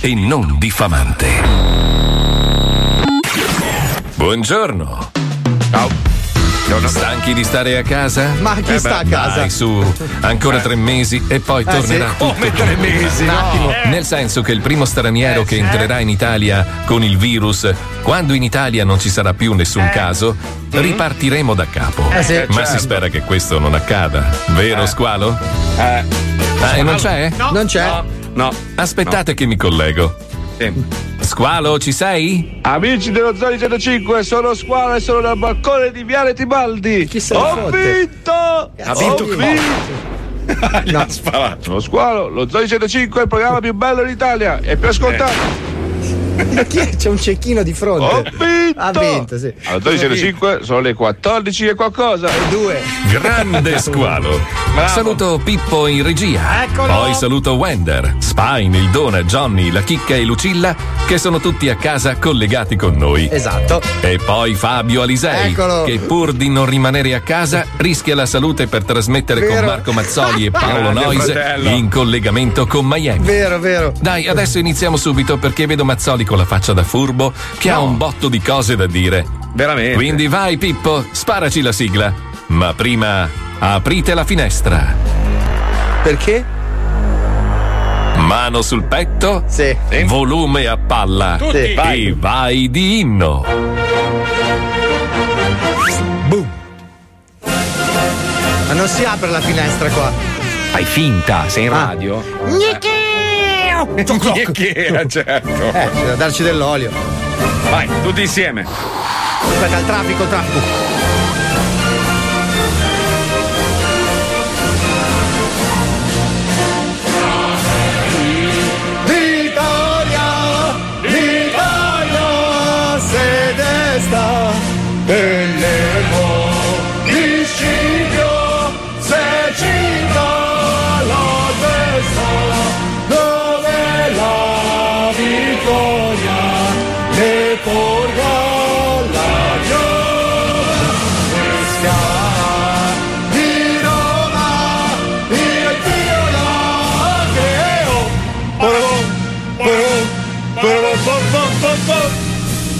e non diffamante. Buongiorno. Ciao. Stanchi di stare a casa? Ma chi Eh sta a casa? Dai, su, ancora tre mesi e poi Eh, tornerà sì? tutto Come tre mesi, Un no? attimo. Eh. Nel senso che il primo straniero che entrerà in Italia con il virus, quando in Italia non ci sarà più nessun caso, ripartiremo da capo. Eh, sì, Ma certo. si spera che questo non accada, vero squalo? Eh. Ah, e non c'è? Non c'è. No. Aspettate che mi collego. Squalo, ci sei? Amici dello Zoni 105, sono Squalo e sono dal balcone di Viale Tibaldi. Chi se ne Ho vinto! Ha vinto Ho vinto! Gli ha sparato. Lo Squalo, lo Zoni 105 è il programma più bello d'Italia e più ascoltato. Ma chi è? C'è un cecchino di fronte. Ho vinto! Ha vinto, sì. Zoni 105 sono le 14 e qualcosa. Due. Grande squalo. Saluto Pippo in regia. Eccolo. Poi saluto Wender, Spine, il Dona, Johnny, la Chicca e Lucilla, che sono tutti a casa collegati con noi. Esatto. E poi Fabio Alisei, Eccolo. che pur di non rimanere a casa rischia la salute per trasmettere con Vero. Marco Mazzoli e Paolo Noise in collegamento con Miami. Vero, vero. Dai, adesso iniziamo subito perché vedo Mazzoli con la faccia da furbo che ha un botto di cose da dire. Veramente. Quindi vai Pippo, sparaci la sigla. Ma prima aprite la finestra. Perché? Mano sul petto, Sì. volume a palla Tutti. e Vai. vai di inno. Boom. Ma non si apre la finestra qua. Fai finta, sei in Ah. Cioc. Che era, certo. Eh, c'è da darci dell'olio. Vai, tutti insieme. Aspetta, il traffico, il traffico. Vittoria,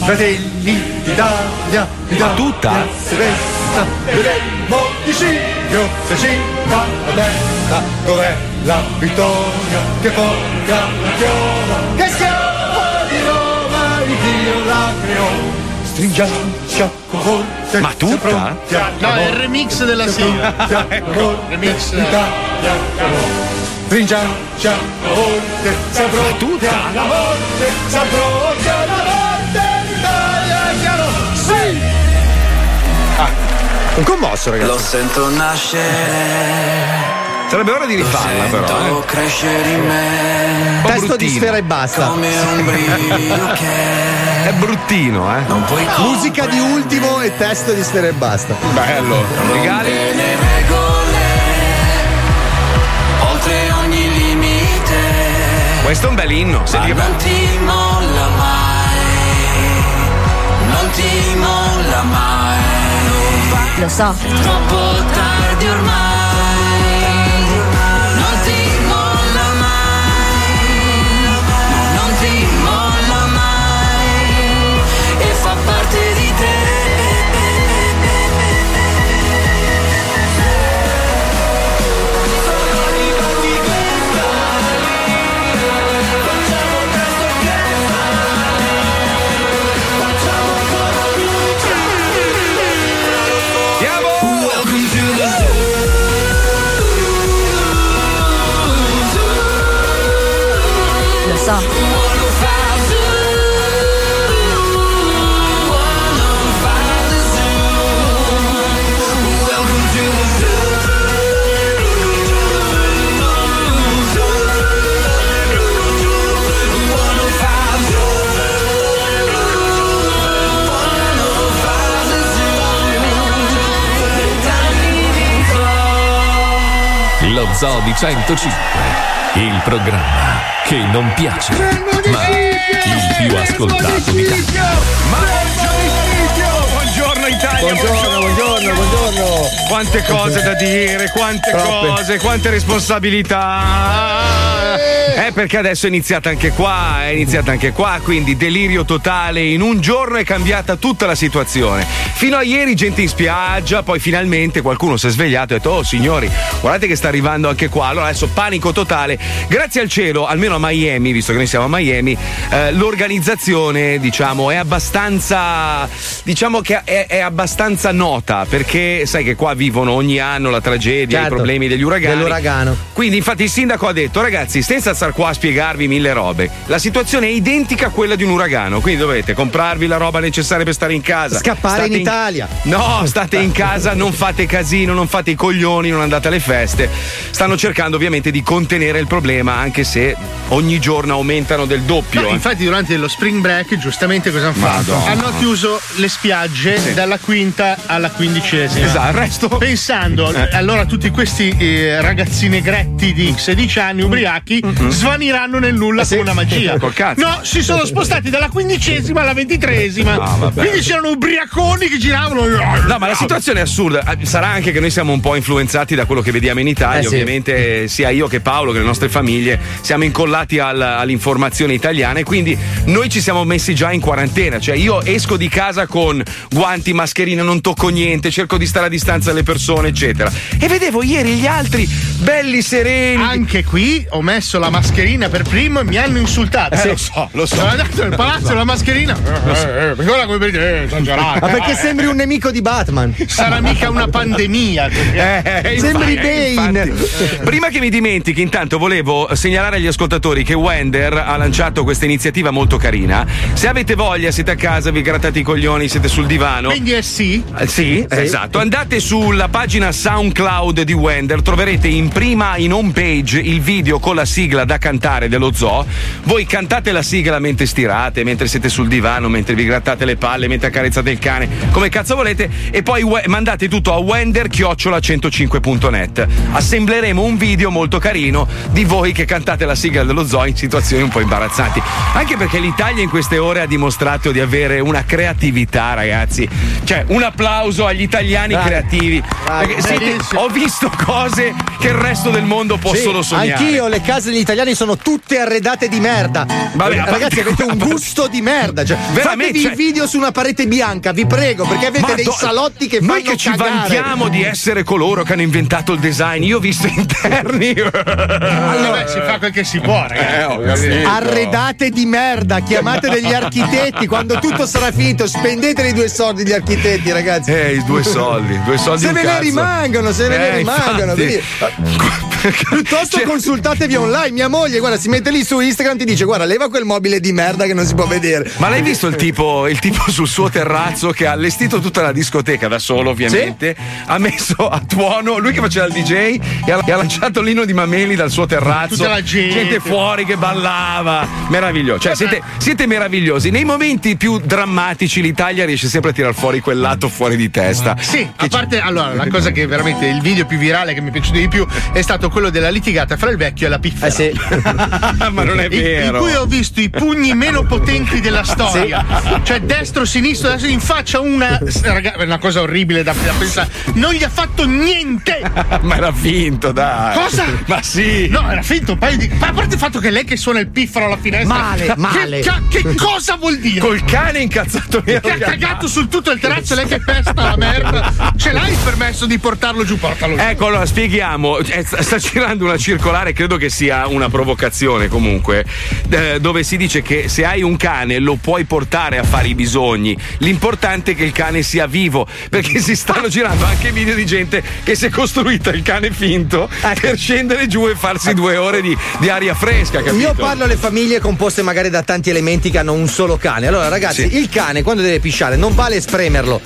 Fratelli d'Italia, Ma tutta? se resta, vedremo di Scipio, se la testa, dov'è la vittoria che porga la chioma, che schiava di Roma, il Dio la creò. Stringiamoci a forte, Ma tutta? No, è il remix della sigla. ecco, Remix. Stringiamoci a forte, siamo pronti tutta? alla morte, siamo pronti alla morte, Sì! Un commosso, ragazzi. Lo sento nascere, Sarebbe ora di rifarla, però. sento Eh. crescere in me, Testo di sfera e basta. come un brillo che È bruttino, eh. non puoi Musica di ultimo e testo di sfera e basta. Bello. Regali? rompere le regole, oltre ogni limite, Questo è un bel inno. ma Senti che non ti ti molla mai, Lo so, troppo tardi ormai, Zoo di 105, il programma che non piace, ma il più ascoltato di Buongiorno Italia, Buongiorno, buongiorno, buongiorno. Quante cose da dire, quante Troppe. cose, quante responsabilità. Eh, perché adesso è iniziata anche qua, è iniziata anche qua, quindi delirio totale. In un giorno è cambiata tutta la situazione. Fino a ieri gente in spiaggia, poi finalmente qualcuno si è svegliato e ha detto, oh signori, guardate che sta arrivando anche qua. Allora adesso panico totale. Grazie al cielo, almeno a Miami, visto che noi siamo a Miami, eh, l'organizzazione, diciamo, è abbastanza, diciamo che è, è abbastanza nota, perché sai che qua vivono ogni anno la tragedia, i Certo. problemi degli uragani. Dell'uragano. Quindi, infatti, il sindaco ha detto: ragazzi, senza star qua a spiegarvi mille robe, la situazione è identica a quella di un uragano. Quindi dovete comprarvi la roba necessaria per stare in casa. Scappare State in Italia. No, state in casa, non fate casino, non fate i coglioni, non andate alle feste. Stanno cercando ovviamente di contenere il problema, anche se ogni giorno aumentano del doppio. No, eh. infatti durante lo spring break giustamente cosa hanno fatto? Hanno chiuso le spiagge dalla quinta alla quindicesima. Esatto, il resto. Pensando Eh. allora tutti questi eh, ragazzi negretti di 16 anni ubriachi svaniranno nel nulla sì. con una magia. Col cazzo. No, si sono spostati dalla quindicesima alla ventitresima. Vabbè. Quindi c'erano ubriaconi che giravano. No, ma la situazione è assurda. Ah, Sarà anche che noi siamo un po' influenzati da quello che vediamo in Italia. Eh, sì. Ovviamente, sia io che Paolo, che le nostre famiglie, siamo incollati al- all'informazione italiana e quindi noi ci siamo messi già in quarantena. Cioè, io esco di casa con guanti, mascherina, non tocco niente, cerco di stare a distanza dalle persone, eccetera. E vedevo ieri gli altri belli sereni. Anche qui ho messo la mascherina per primo e mi hanno insultato. Eh, lo so, lo so. Sono andato nel palazzo la mascherina. Eh, eh, guarda come eh, esagerato. Ma perché sembri un nemico di Batman? Sarà mica una pandemia. Eh, Sembri infatti, Bane. infatti. Prima che mi dimentichi, intanto volevo segnalare agli ascoltatori che Wender ha lanciato questa iniziativa molto carina. Se avete voglia, siete a casa, vi grattate i coglioni, siete sul divano. Quindi è sì. Eh, Sì, esatto. Andate sulla pagina SoundCloud di Wender, troverete in prima in home page il video con la sigla da cantare dello zoo. Voi cantate la sigla mentre stirate, mentre siete sul divano, mentre vi grattate le palle, mentre accarezzate il cane, come cazzo volete, e poi we- mandate tutto a wender-105.net. Assembleremo un video molto carino di voi che cantate la sigla dello zoo in situazioni un po' imbarazzanti. Anche perché l'Italia in queste ore ha dimostrato di avere una creatività, ragazzi. Cioè, un applauso agli italiani Dai. creativi. Dai, Perché ho visto cose che il resto del mondo può Sì, solo sognare. Anch'io, le case degli italiani sono tutte arredate di merda. Vabbè, Ragazzi, avete un gusto di merda. Cioè, Veramente, fatevi cioè- il video su una parete bianca, vi prego, perché avete dei Madonna, salotti che Noi fanno che ci cagare. vantiamo di essere coloro che hanno inventato il design, io ho visto interni. Allora si fa quel che si può, ragazzi. Eh. Arredate di merda, chiamate degli architetti quando tutto sarà finito, spendete i due soldi gli architetti, ragazzi. Eh, i due soldi, due soldi se ve ne rimangono, se ve ne Eh, rimangono. infatti. quindi- Piuttosto Cioè- consultatevi online. Mia moglie, guarda, si mette lì su Instagram ti dice: Guarda, leva quel mobile di merda che non si può vedere. Ma l'hai visto il tipo, il tipo sul suo terrazzo che ha allestito tutta la discoteca da solo, ovviamente? Ha messo a tuono lui che faceva il DJ e ha, e ha lanciato l'ino di Mameli dal suo terrazzo. Tutta la gente. fuori che ballava. Meraviglioso. Cioè, siete, siete meravigliosi. Nei momenti più drammatici l'Italia riesce sempre a tirar fuori quel lato fuori di testa. Sì, a parte allora la cosa che veramente il video più virale che mi è piaciuto di più è stato quello della litigata fra il vecchio e la piffera. Eh sì. Ma non è In- In vero. cui ho visto i pugni meno potenti della storia, cioè destro, sinistro, adesso in faccia una. Raga, è una cosa orribile da, da pensare. Non gli ha fatto niente! Ma era finto, dai. Cosa? Ma sì. No, era finto un paio di. Ma a parte il fatto che lei che suona il piffero alla finestra. Male, che male. ca- Che, cosa vuol dire? Col cane incazzato nero. che ha cagato sul tutto il terrazzo, lei che pesta la merda. Ce l'hai il permesso di portarlo giù? Portalo giù. Ecco, allora spieghiamo. Eh, Sta, girando una circolare, credo che sia una provocazione comunque, dove si dice che se hai un cane lo puoi portare a fare i bisogni. L'importante è che il cane sia vivo, perché si stanno girando anche video di gente che si è costruita il cane finto per scendere giù e farsi due ore di, di aria fresca, capito? Io parlo alle famiglie composte magari da tanti elementi che hanno un solo cane. Allora, ragazzi, Sì. il cane quando deve pisciare non vale spremerlo.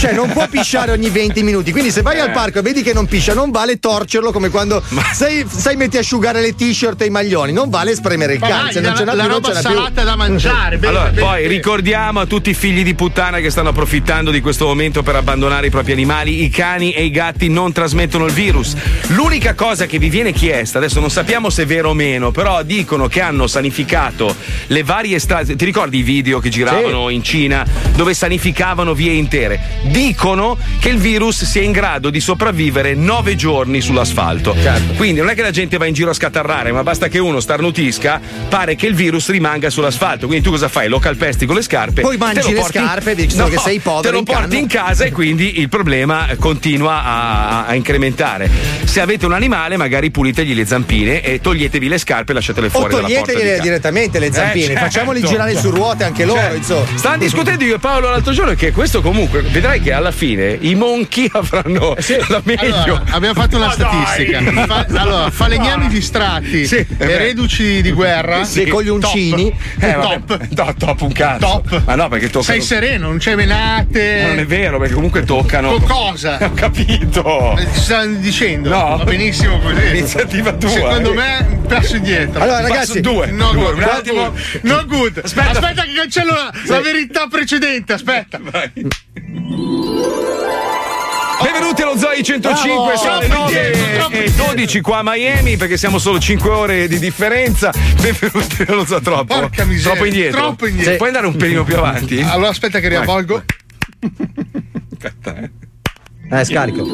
Cioè, non può pisciare ogni 20 minuti. Quindi, se vai al parco e vedi che non piscia, non vale torcerlo come quando sai, sai metti a asciugare le t-shirt e i maglioni, non vale spremere il Ma dai, se non la- ce n'ha la più, non roba n'ha più. salata da mangiare, bene, Allora, bene, poi bene. ricordiamo a tutti i figli di puttana che stanno approfittando di questo momento per abbandonare i propri animali, i cani e i gatti non trasmettono il virus. L'unica cosa che vi viene chiesta, adesso non sappiamo se è vero o meno, però dicono che hanno sanificato le varie strade. Ti ricordi i video che giravano in Cina dove sanificavano vie intere? Dicono che il virus sia in grado di sopravvivere nove giorni sull'asfalto. Certo. Quindi non è che la gente va in giro a scatarrare, ma basta che uno starnutisca, pare che il virus rimanga sull'asfalto. Quindi tu cosa fai? Lo calpesti con le scarpe. Poi mangi le porti- scarpe, visto che sei povero Te lo in porti canna. in casa e quindi il problema continua a, a incrementare. Se avete un animale, magari pulitegli le zampine e toglietevi le scarpe e lasciatele O fuori dalla porta. di toglietegli direttamente le zampine, Eh, certo. facciamoli girare su ruote anche loro, Certo. insomma. Stavamo discutendo io e Paolo l'altro giorno che questo comunque vedrai che alla fine i monchi avranno la meglio. Allora, abbiamo fatto una Ma statistica. Fa- allora, falegnami distratti Sì, e reduci di guerra. Sì, coglioncini. Top. Eh, top. no, top un cazzo. Top. Ma no, perché toccano. Sei sereno, non c'è Ma non è vero, perché comunque toccano. Con cosa? Ho capito. Eh, Ti stanno dicendo? No. Va benissimo così. Iniziativa tua. Secondo eh. me, passo indietro. Allora, Passo ragazzi, due. No, due, good, un no attimo. good. No good. Aspetta. Aspetta, che cancello la, la verità precedente. Aspetta. Vai. Benvenuti allo Zoe 105, sono le Troppo 9 indietro, troppo e indietro. 12 qua a Miami perché siamo solo 5 ore di differenza. Benvenuti allo Zoe troppo. Porca miseria, Troppo indietro. troppo indietro. Puoi andare un pelino più avanti? Allora, aspetta che riavvolgo. Aspetta, eh. Eh, scarico.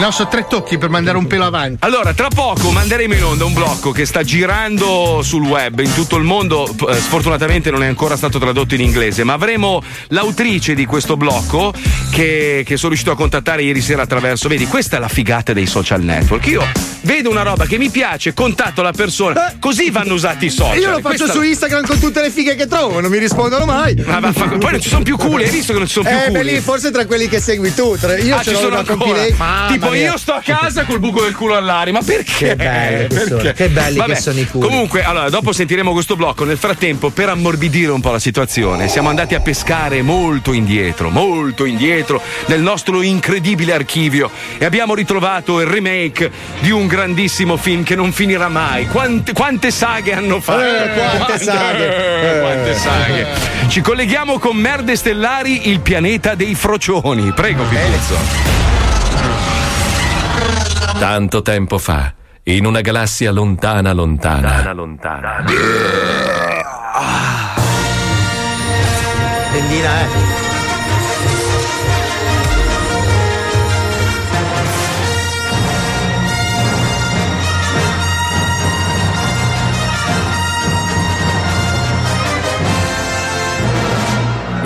No, so tre tocchi per mandare un pelo avanti. Allora, tra poco manderemo in onda un blocco che sta girando sul web in tutto il mondo. Eh, Sfortunatamente non è ancora stato tradotto in inglese, ma avremo l'autrice di questo blocco che, che sono riuscito a contattare ieri sera attraverso. Vedi, questa è la figata dei social network. Io vedo una roba che mi piace, contatto la persona, così vanno usati i social. Io lo faccio Questa- su Instagram con tutte le fighe che trovo, non mi rispondono mai. Ma vaffanculo. Poi non ci sono più culi, hai visto che non ci sono più Eh, culi? beh, lì forse tra quelli che segui tu. tra- Io ah, ce ci sono una ancora. compilation. Mamma tipo, mia. io sto a casa col buco del culo all'aria. Ma perché? Che belli che sono, Perché? che belli che Vabbè, sono i culi. Comunque, allora, dopo sentiremo questo blocco. Nel frattempo, per ammorbidire un po' la situazione, siamo andati a pescare molto indietro, molto indietro nel nostro incredibile archivio e abbiamo ritrovato il remake di un grandissimo film che non finirà mai. Quante, quante saghe hanno fatto? Eh, quante saghe. Eh, quante saghe. Ci colleghiamo con Merde Stellari, il pianeta dei frocioni. Prego, Pipuzzo. Tanto tempo fa, in una galassia lontana, lontana. lontana. Tendina, eh.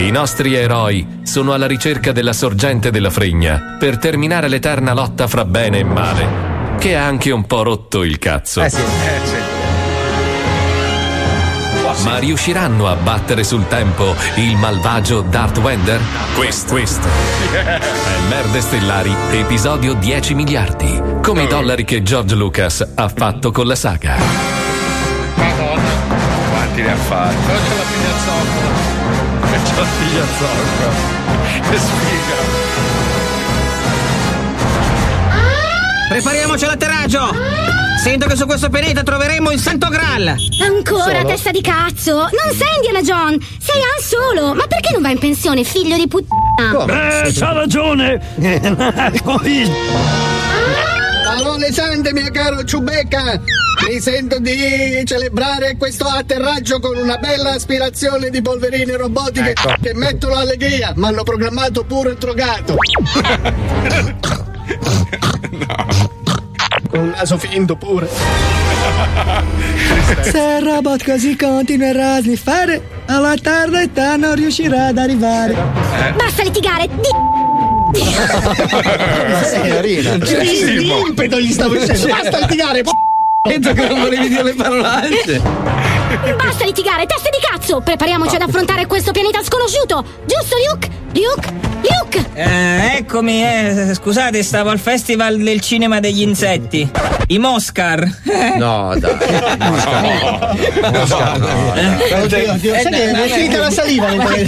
I nostri eroi sono alla ricerca della sorgente della fregna per terminare l'eterna lotta fra bene e male, che ha anche un po' rotto il cazzo. Eh sì. Ma riusciranno a battere sul tempo il malvagio Darth Wender? Questo, questo è Merde Stellari, episodio 10 miliardi, come i dollari che George Lucas ha fatto con la saga. Madonna. Quanti ne ha fatti? C'è la figlia la figlia zocca. Che sfiga. Prepariamoci all'atterraggio! Sento che su questo pianeta troveremo il Santo Graal! Ancora Solo? testa di cazzo! Non sei Indiana John! Sei Han Solo! Ma perché non vai in pensione, figlio di puttana? Eh, c'ha ragione! Parole sante, mio caro Ciubecca! Mi sento di celebrare questo atterraggio con una bella aspirazione di polverine robotiche che mettono allegria, ma hanno programmato pure il drogato. Con un naso finto pure. Se il robot così continuerà a sniffare, alla tarda età non riuscirà ad arrivare. Basta litigare! Di... Ma signorina. Di impeto gli stavo dicendo, basta litigare! Sento che non volevi dire le parolacce! Basta litigare, teste di cazzo! Prepariamoci ad affrontare questo pianeta sconosciuto! Giusto, Luke? Luke? Luke! Eh, eccomi, eh, scusate, stavo al Festival del Cinema degli Insetti. I Moscar. No, dai. Oddio, oddio, sai che mi è finita la saliva mentre...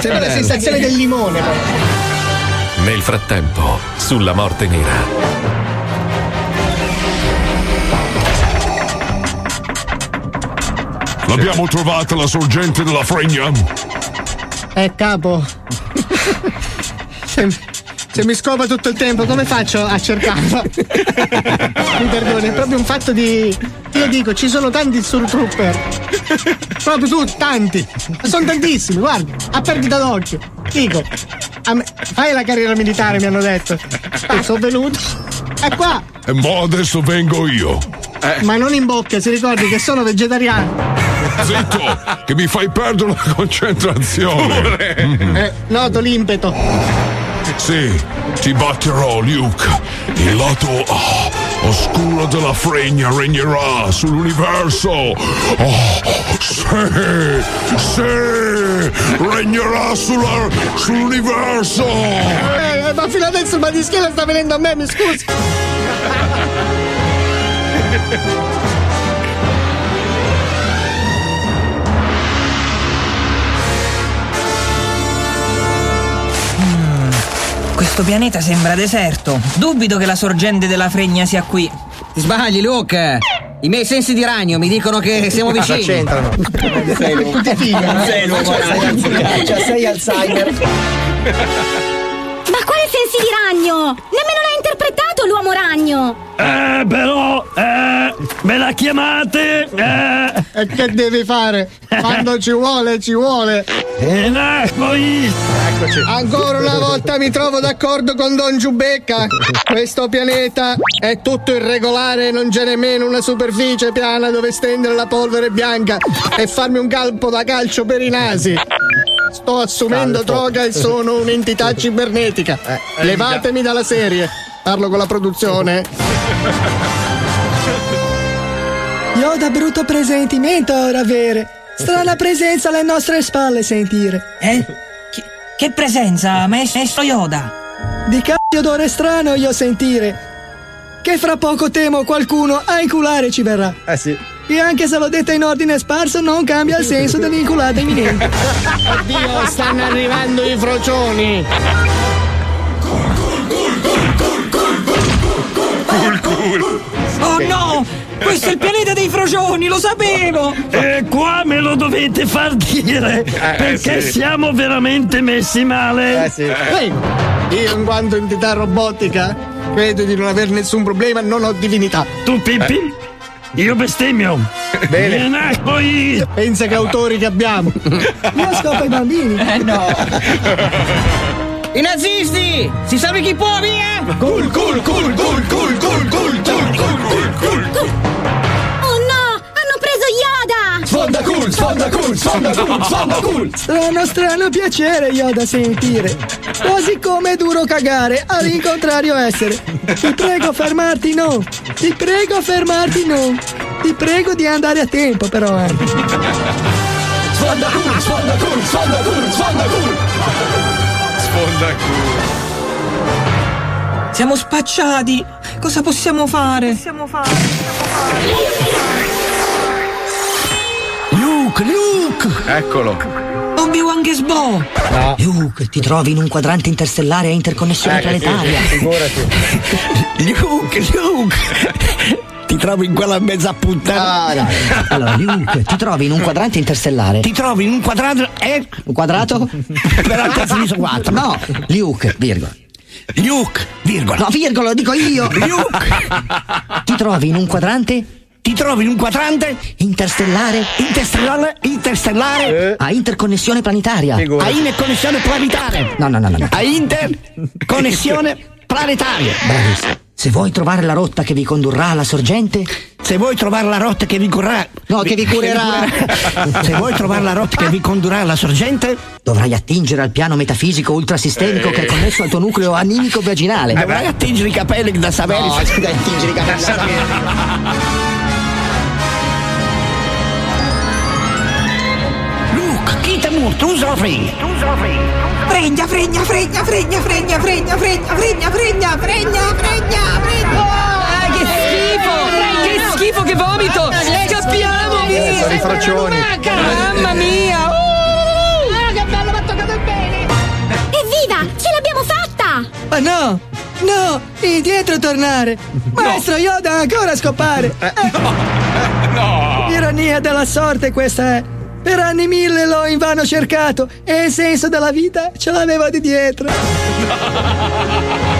Sembra la sensazione del limone. Nel frattempo, sulla morte nera. L'abbiamo trovata la sorgente della fregna? Eh, capo. se, se, mi scopa tutto il tempo, come faccio a cercarla? mi perdoni, è proprio un fatto di. Io dico, ci sono tanti surtrooper. Proprio tu, tanti. Sono tantissimi, guarda, a perdita d'occhio. Dico, a me- fai la carriera militare, mi hanno detto. Ah, sono venuto. È qua. E mo adesso vengo io. Ma non in bocca, si ricordi che sono vegetariano. Zitto, che mi fai perdere la concentrazione. Eh, noto l'impeto. Sì, ti batterò, Luke. Il lato ah, oscuro della fregna regnerà sull'universo. Oh, sì, sì, regnerà sulla- sull'universo. Eh, ma fino adesso il mal di schiena sta venendo a me, mi scusi. Questo pianeta sembra deserto. Dubito che la sorgente della fregna sia qui. Ti sbagli, Luke. I miei sensi di ragno mi dicono che siamo vicini. c'entrano? Tutti figli. Sei C'ha sei Alzheimer. Ma quale sensi di ragno? Nemmeno l'ha interpretato l'uomo ragno! Eh, però, eh, me la chiamate? Eh. E che devi fare? Quando ci vuole, ci vuole. E poi. Ancora una volta mi trovo d'accordo con Don Giubecca. Questo pianeta è tutto irregolare, non c'è nemmeno una superficie piana dove stendere la polvere bianca e farmi un calpo da calcio per i nasi. Sto assumendo Calpo. droga e sono un'entità cibernetica. Levatemi dalla serie. Parlo con la produzione. Yoda brutto presentimento ora avere. Strana presenza alle nostre spalle sentire. Eh? Che, che presenza, maestro Yoda? Di cazzo odore strano io sentire. Che fra poco temo qualcuno a inculare ci verrà. Eh sì. E anche se l'ho detta in ordine sparso non cambia il senso dell'inculata imminente. Oddio, stanno arrivando i frocioni. Oh no! Questo è il pianeta dei frocioni, lo sapevo! E qua me lo dovete far dire perché sì. siamo veramente messi male. Eh sì. io in quanto entità robotica credo di non aver nessun problema, non ho divinità. Tu Pippi? Io bestemmio. Bene. Viene, poi... Pensa che autori che abbiamo. Io scopro i bambini. Eh no. I nazisti! Si sa chi può, via! Cool, cool, cool, cool, cool, cool, cool, cool. Cool, sfonda cool, sfonda cool, sfonda cool. Strano, strano piacere io da sentire. Quasi come è duro cagare, all'incontrario essere. Ti prego fermarti no. Ti prego fermarti no. Ti prego di andare a tempo però eh. Sfonda cool, sfonda cool, sfonda cool, sfonda cool. Sfonda culo. Siamo spacciati! Cosa possiamo fare? Possiamo fare? Luke, Luke! Eccolo. Obi-Wan Gesbo! Luke, ti trovi in un quadrante interstellare a interconnessione Eh, planetaria. Luke, Luke! Ti trovi in quella mezza puttana. Allora, Luke, ti trovi in un quadrante interstellare. Ti trovi in un quadrato. Eh? Un quadrato? Per al cazzo di su quattro. No, Luke, virgola. Luke, virgola. No, virgola, lo dico io. Luke! Ti trovi in un quadrante Ti trovi in un quadrante interstellare interstellare, interstellare a interconnessione planetaria. a interconnessione planetaria. No, no, no, no. no. A interconnessione planetaria. Bravissimo. Se vuoi trovare la rotta che vi condurrà alla sorgente, Se vuoi trovare la rotta che vi curerà. No, che vi curerà. Se vuoi trovare la rotta che vi condurrà alla sorgente, dovrai attingere al piano metafisico ultrasistemico che è connesso al tuo nucleo animico vaginale. dovrai attingere i capelli da sapere. No, attingere i capelli da sapere. Usa la fregna. Fregna, fregna, fregna, fregna, fregna, fregna, fregna, fregna, fregna, fregna, fregna, fregna. Ah, che schifo! Che schifo, che vomito! Scappiamo! via! Sono i frocioni. Mamma mia! Ah, che bello, mi ha toccato il bene. Evviva! Ce l'abbiamo fatta! Ma no! No! Indietro tornare! Maestro Yoda ancora scopare! Eh, No! Era Ironia della sorte questa è. Per anni mille l'ho invano cercato e il senso della vita ce l'avevo di dietro.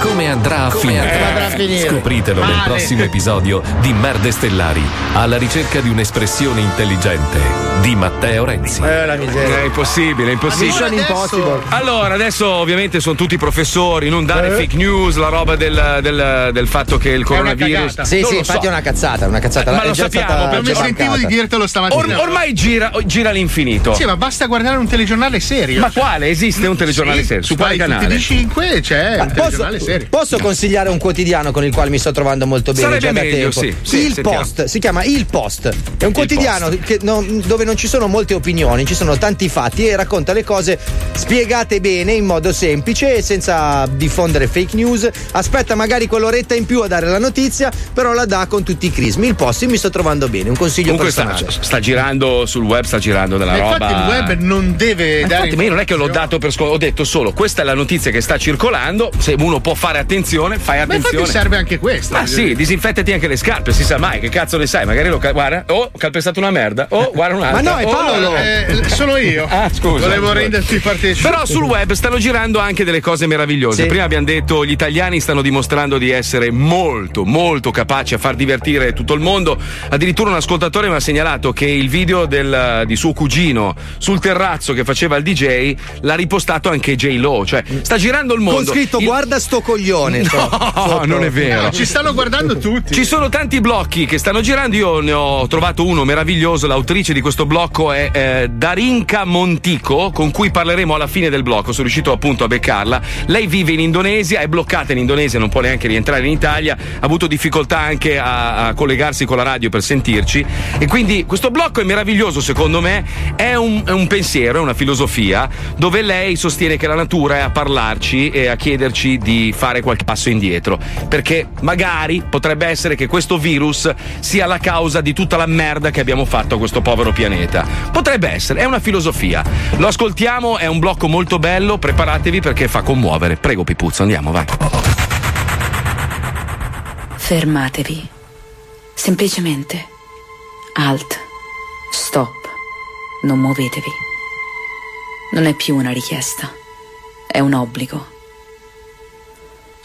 Come andrà a Come finire? andrà a finire? Scopritelo nel Male. prossimo episodio di Merde Stellari, alla ricerca di un'espressione intelligente di Matteo Renzi. Eh, la miseria. È impossibile, è impossibile. Mission impossible. Allora, adesso ovviamente sono tutti professori, non dare Eh. fake news, la roba del, del- del fatto che il coronavirus. Sì, Non sì, infatti so. è una cazzata, una cazzata. Ma È lo sappiamo, stata per me Sentivo di dirtelo stamattina. Or- ormai gira, gira all'infinito. Sì, ma basta guardare un telegiornale serio. Ma quale? Esiste un telegiornale Sì, serio? Su quale canale? di 5 c'è Ma un telegiornale posso, serio. posso consigliare un quotidiano con il quale mi sto trovando molto bene Sarebbe già da meglio, tempo? sì. Sì, il sentiamo. Post, si chiama Il Post. È un quotidiano che non- dove non ci sono molte opinioni, ci sono tanti fatti e racconta le cose spiegate bene in modo semplice e senza diffondere fake news. Aspetta magari quell'oretta in più a dare la notizia, però la dà con tutti i crismi. Il Post mi sto trovando bene, un consiglio Comunque sta, personale. sta girando sul web, sta girando della Ma roba. infatti il web non deve Ma dare. Infatti, ma io non è che l'ho dato per scontato, ho detto solo questa è la notizia che sta circolando. Se uno può fare attenzione, fai Ma attenzione. infatti serve anche questo. Ma sì, disinfettati anche le scarpe, si sa mai, che cazzo ne sai? Magari lo guarda, oh, ho calpestato una merda, oh, guarda un'altra. Ma no, è oh, Paolo. Eh, sono io. Ah, scusa. Volevo scusa. renderti partecipe. Però sul web stanno girando anche delle cose meravigliose. Sì. Prima abbiamo detto gli italiani stanno dimostrando di essere molto, molto capaci a far divertire tutto il mondo. Addirittura un ascoltatore mi ha segnalato che il video del- di suo cugino sul terrazzo che faceva il DJ l'ha ripostato anche J. Lo. Cioè, sta girando il mondo. Con scritto Il- guarda sto coglione. No, non è vero. No, ci stanno guardando tutti. Ci sono tanti blocchi che stanno girando. Io ne ho trovato uno meraviglioso. L'autrice di questo blocco è eh, Darinka Montico, con cui parleremo alla fine del blocco. Sono riuscito appunto a beccarla. Lei vive in Indonesia, è bloccata in Indonesia, non può neanche rientrare in Italia. Ha avuto difficoltà anche a, a collegarsi con la radio per sentirci. E quindi questo blocco è meraviglioso, secondo me. È un, è un pensiero, è una filosofia dove lei sostiene che la natura è a parlarci e a chiederci di fare qualche passo indietro. Perché magari potrebbe essere che questo virus sia la causa di tutta la merda che abbiamo fatto a questo povero pianeta. Potrebbe essere, è una filosofia. Lo ascoltiamo, è un blocco molto bello, preparatevi perché fa commuovere. Prego Pipuzzo, andiamo, vai. Fermatevi. Semplicemente. Alt. Stop. Non muovetevi. Non è più una richiesta. È un obbligo.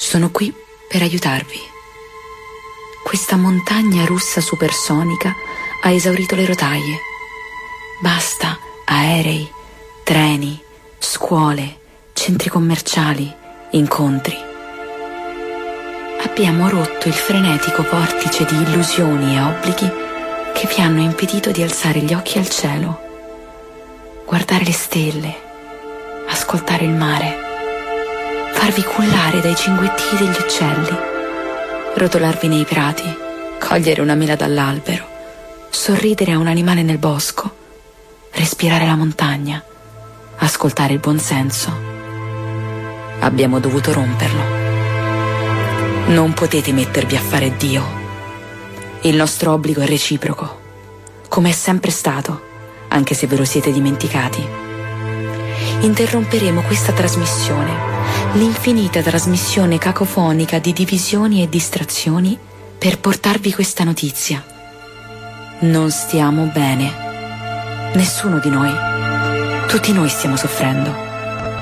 Sono qui per aiutarvi. Questa montagna russa supersonica ha esaurito le rotaie. Basta aerei, treni, scuole, centri commerciali, incontri. Abbiamo rotto il frenetico vortice di illusioni e obblighi che vi hanno impedito di alzare gli occhi al cielo, guardare le stelle, ascoltare il mare, farvi cullare dai cinguetti degli uccelli, rotolarvi nei prati, cogliere una mela dall'albero, sorridere a un animale nel bosco, respirare la montagna, ascoltare il buonsenso. Abbiamo dovuto romperlo. Non potete mettervi a fare Dio. Il nostro obbligo è reciproco, come è sempre stato, anche se ve lo siete dimenticati. Interromperemo questa trasmissione, l'infinita trasmissione cacofonica di divisioni e distrazioni, per portarvi questa notizia. Non stiamo bene. Nessuno di noi. Tutti noi stiamo soffrendo.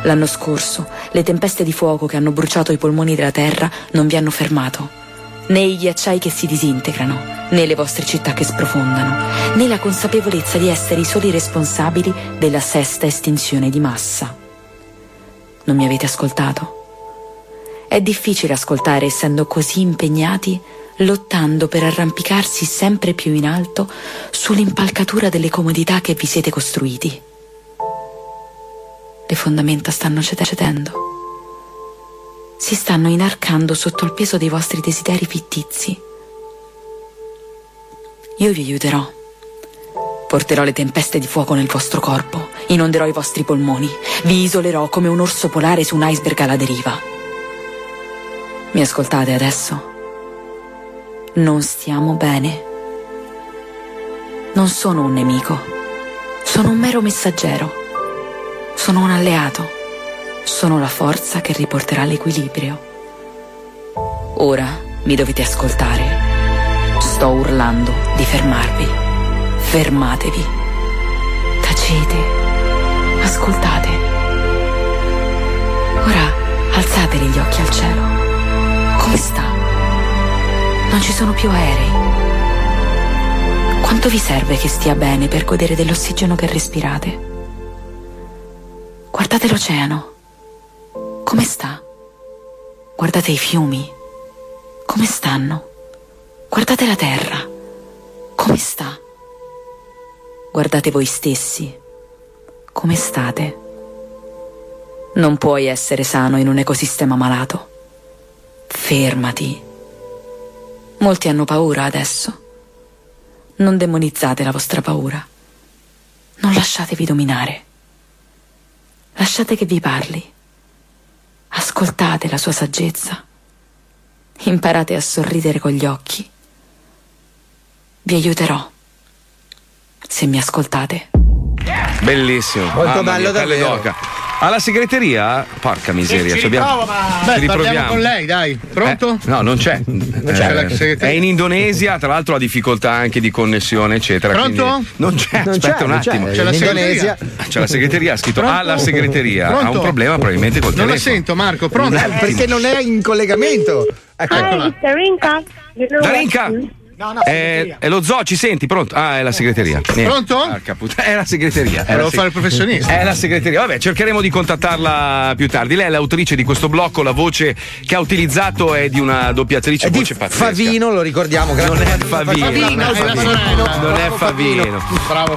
L'anno scorso, le tempeste di fuoco che hanno bruciato i polmoni della terra non vi hanno fermato. Né i ghiacciai che si disintegrano, né le vostre città che sprofondano, né la consapevolezza di essere i soli responsabili della sesta estinzione di massa. Non mi avete ascoltato? È difficile ascoltare essendo così impegnati, lottando per arrampicarsi sempre più in alto sull'impalcatura delle comodità che vi siete costruiti. Le fondamenta stanno cede- cedendo. Si stanno inarcando sotto il peso dei vostri desideri fittizi. Io vi aiuterò. Porterò le tempeste di fuoco nel vostro corpo, inonderò i vostri polmoni, vi isolerò come un orso polare su un iceberg alla deriva. Mi ascoltate adesso? Non stiamo bene. Non sono un nemico, sono un mero messaggero. Sono un alleato. Sono la forza che riporterà l'equilibrio. Ora mi dovete ascoltare. Sto urlando di fermarvi. Fermatevi. Tacete. Ascoltate. Ora alzateli gli occhi al cielo. Come sta? Non ci sono più aerei. Quanto vi serve che stia bene per godere dell'ossigeno che respirate? Guardate l'oceano. Come sta? Guardate i fiumi. Come stanno? Guardate la terra. Come sta? Guardate voi stessi. Come state? Non puoi essere sano in un ecosistema malato. Fermati. Molti hanno paura adesso. Non demonizzate la vostra paura. Non lasciatevi dominare. Lasciate che vi parli. Ascoltate la sua saggezza. Imparate a sorridere con gli occhi. Vi aiuterò. Se mi ascoltate. Bellissimo. Molto Mamma bello mia, davvero. d'oca. Alla segreteria? Porca miseria. Ci ci riprova, ma- ci Beh, riproviamo. parliamo con lei, dai. Pronto? Eh, no, non c'è. c'è Eh, la segreteria. è in Indonesia, tra l'altro ha difficoltà anche di connessione, eccetera. Pronto? Non c'è, Non aspetta c'è, un non c'è, attimo. è C'è la segreteria. C'è la segreteria, ha scritto Pronto? alla segreteria. Ha Pronto? un problema probabilmente col Non la telefono. sento, Marco. Pronto? Perché non è in collegamento. Ecco. Eccola. Darinka. You know Darinka? No, no, È, è lo zoo, ci senti? Pronto? Ah, è la segreteria. Niente. Pronto? Puttana, È la segreteria. È Volevo la seg- fare il professionista. È la segreteria. Vabbè, cercheremo di contattarla più tardi. Lei è l'autrice di questo blocco. La voce che ha utilizzato è di una doppiatrice È voce pazzesca. Favino, lo ricordiamo. Non grande è Favino, Favino, non Favino. sorella. Non è Favino.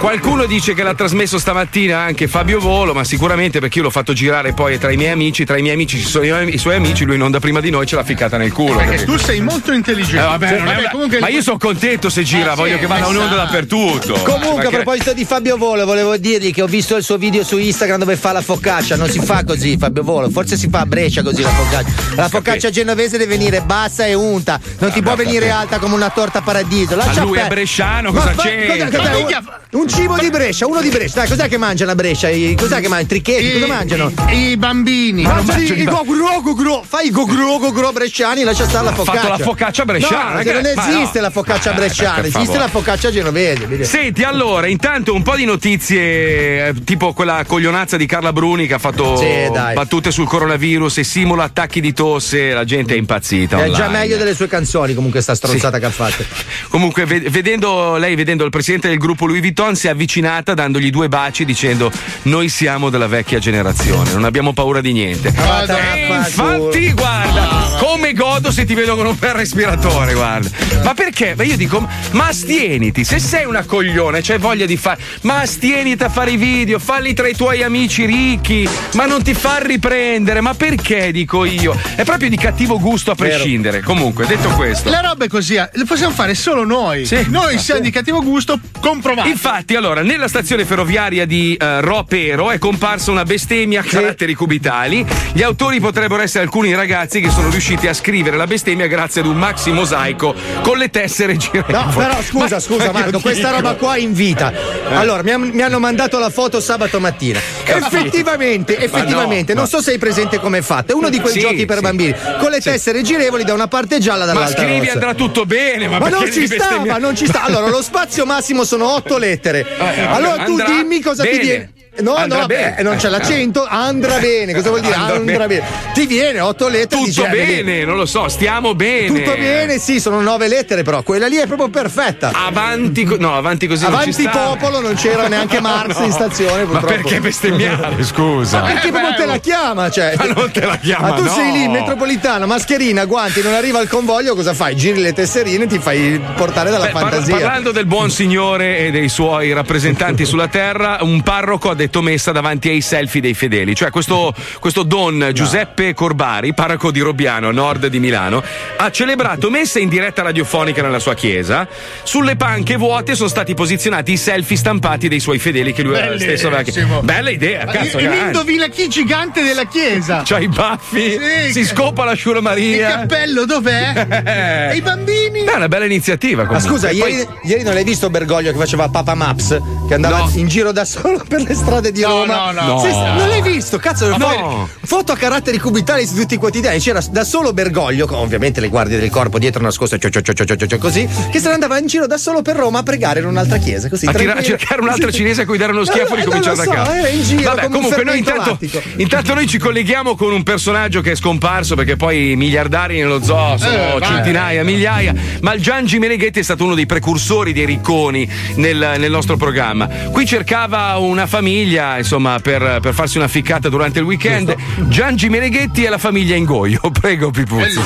Qualcuno dice che l'ha trasmesso stamattina anche Fabio Volo, ma sicuramente perché io l'ho fatto girare poi tra i miei amici, tra i miei amici ci sono i, i suoi amici, lui non da prima di noi ce l'ha ficcata nel culo. Perché capito? tu sei molto intelligente. Eh, vabbè, Cioè, non vabbè, comunque- Ma io sono contento se gira, Eh, voglio sì, che vada ma in onda sa. dappertutto. Comunque, a Perché- proposito di Fabio Volo, volevo dirgli che ho visto il suo video su Instagram dove fa la focaccia. Non si fa così, Fabio Volo. Forse si fa a Brescia così la focaccia. La focaccia genovese deve venire bassa e unta. Non ti può venire alta come una torta paradiso. Ma Lascia lui è bresciano, cosa cos'è- cos'è? Ma Un, mica- un cibo di Brescia, uno di Brescia. Dai, cos'è che mangiano a Brescia? Cos'è che mangiano? Trichetti, cosa mangiano? I, i bambini. Mangiano i i gogro gogro, fai i gogro gogro bresciani, lascia stare la Ha fatto focaccia. la focaccia bresciana, No, perché non esiste la focaccia Eh, bresciana, per esiste la focaccia genovese. Senti, allora, intanto un po' di notizie, eh, tipo quella coglionazza di Carla Bruni che ha fatto Sì, battute sul coronavirus e simula attacchi di tosse, la gente è impazzita. È già online. meglio delle sue canzoni, comunque, sta stronzata Sì. che ha fatto. Comunque, ve- vedendo lei, vedendo il presidente del gruppo Louis Vuitton, si è avvicinata dandogli due baci dicendo: Noi siamo della vecchia generazione, non abbiamo paura di niente. Vada E a infatti, guarda, come godo se ti vedo con un bel respiratore, guarda. Ma perché? Ma io dico, ma astieniti, se sei una coglione, c'hai voglia di fare, ma astieniti a fare i video, falli tra i tuoi amici ricchi, ma non ti far riprendere, ma perché dico io? È proprio di cattivo gusto a prescindere. Comunque, detto questo. Le robe così eh, le possiamo fare solo noi. Sì. Noi siamo di cattivo gusto, comprovato. Infatti, allora, nella stazione ferroviaria di eh, Ropero è comparsa una bestemmia a caratteri cubitali. Gli autori potrebbero essere alcuni ragazzi che sono riusciti a scrivere la bestemmia grazie ad un maxi mosaico con le tessere girevoli. No, però scusa, Ma- scusa ma Marco, questa dico- roba qua in vita. Allora, mi, mi hanno mandato la foto sabato mattina. Effettivamente, effettivamente, no, non no. so se hai presente come è fatta. È uno di quei Sì, giochi per sì. bambini, con le tessere girevoli da una parte gialla Ma dall'altra. scrivi rossa. andrà tutto bene, ma, Ma non ci sta, ma non ci sta. Allora, lo spazio massimo sono otto lettere. Eh, allora tu andrà dimmi cosa ti bene. viene. No, Andrà no, bene. beh, non c'è l'accento, andrà bene. Cosa vuol dire? Andrà Andrà, bene. bene. Ti viene otto lettere. Tutto eh, vedi, bene, non lo so, stiamo bene. Tutto bene, sì, sono nove lettere, però quella lì è proprio perfetta. Avanti, no, avanti così non Avanti sta. popolo, non c'era neanche Marx in stazione, Ma purtroppo. perché bestemmiare, scusa? Ma perché proprio te la chiama, cioè. Ma non te la chiama, Ma tu no. sei lì, metropolitana, mascherina, guanti, non arriva il convoglio, cosa fai? Giri le tesserine e ti fai portare dalla Beh, par- fantasia. parlando del buon signore e dei suoi rappresentanti sulla terra, un parroco ha detto messa davanti ai selfie dei fedeli. Cioè, questo, questo don Giuseppe Corbari, parroco di Robbiano, a nord di Milano, ha celebrato messa in diretta radiofonica nella sua chiesa. Sulle panche vuote sono stati posizionati i selfie stampati dei suoi fedeli che lui stesso aveva. Bellissimo. Bella idea, cazzo. il, il grande. indovina chi gigante della chiesa. C'ha i baffi, Sì, si scopa la sciura Il Maria. cappello dov'è? e i bambini? Beh, è una bella iniziativa. Ma comunque. scusa, E poi- ieri, ieri non l'hai visto Bergoglio che faceva Papa Maps? Che andava No. in giro da solo per le strade? Strade di Roma. no, no. Se- No. non l'hai visto? Cazzo, No. fo- foto a caratteri cubitali su tutti i quotidiani. C'era da solo Bergoglio, con ovviamente le guardie del corpo dietro nascoste, cio, cio, cio, cio, cio, cio, così, che se ne andava in giro da solo per Roma a pregare in un'altra chiesa. Così, a, tira- a cercare un'altra cinese a cui dare uno schiaffo e Eh, ricominciare da so, capo. era in giro Vabbè, comunque noi intanto, intanto noi ci colleghiamo con un personaggio che è scomparso perché poi i miliardari nello zoo sono Eh, centinaia, migliaia, ma il Giangi Meneghetti è stato uno dei precursori dei ricconi nel, nel nostro programma. Qui cercava una famiglia, insomma, per, per farsi una ficcata durante il weekend. Giangi Meneghetti e la famiglia Ingoio. Prego, Pipuzzi.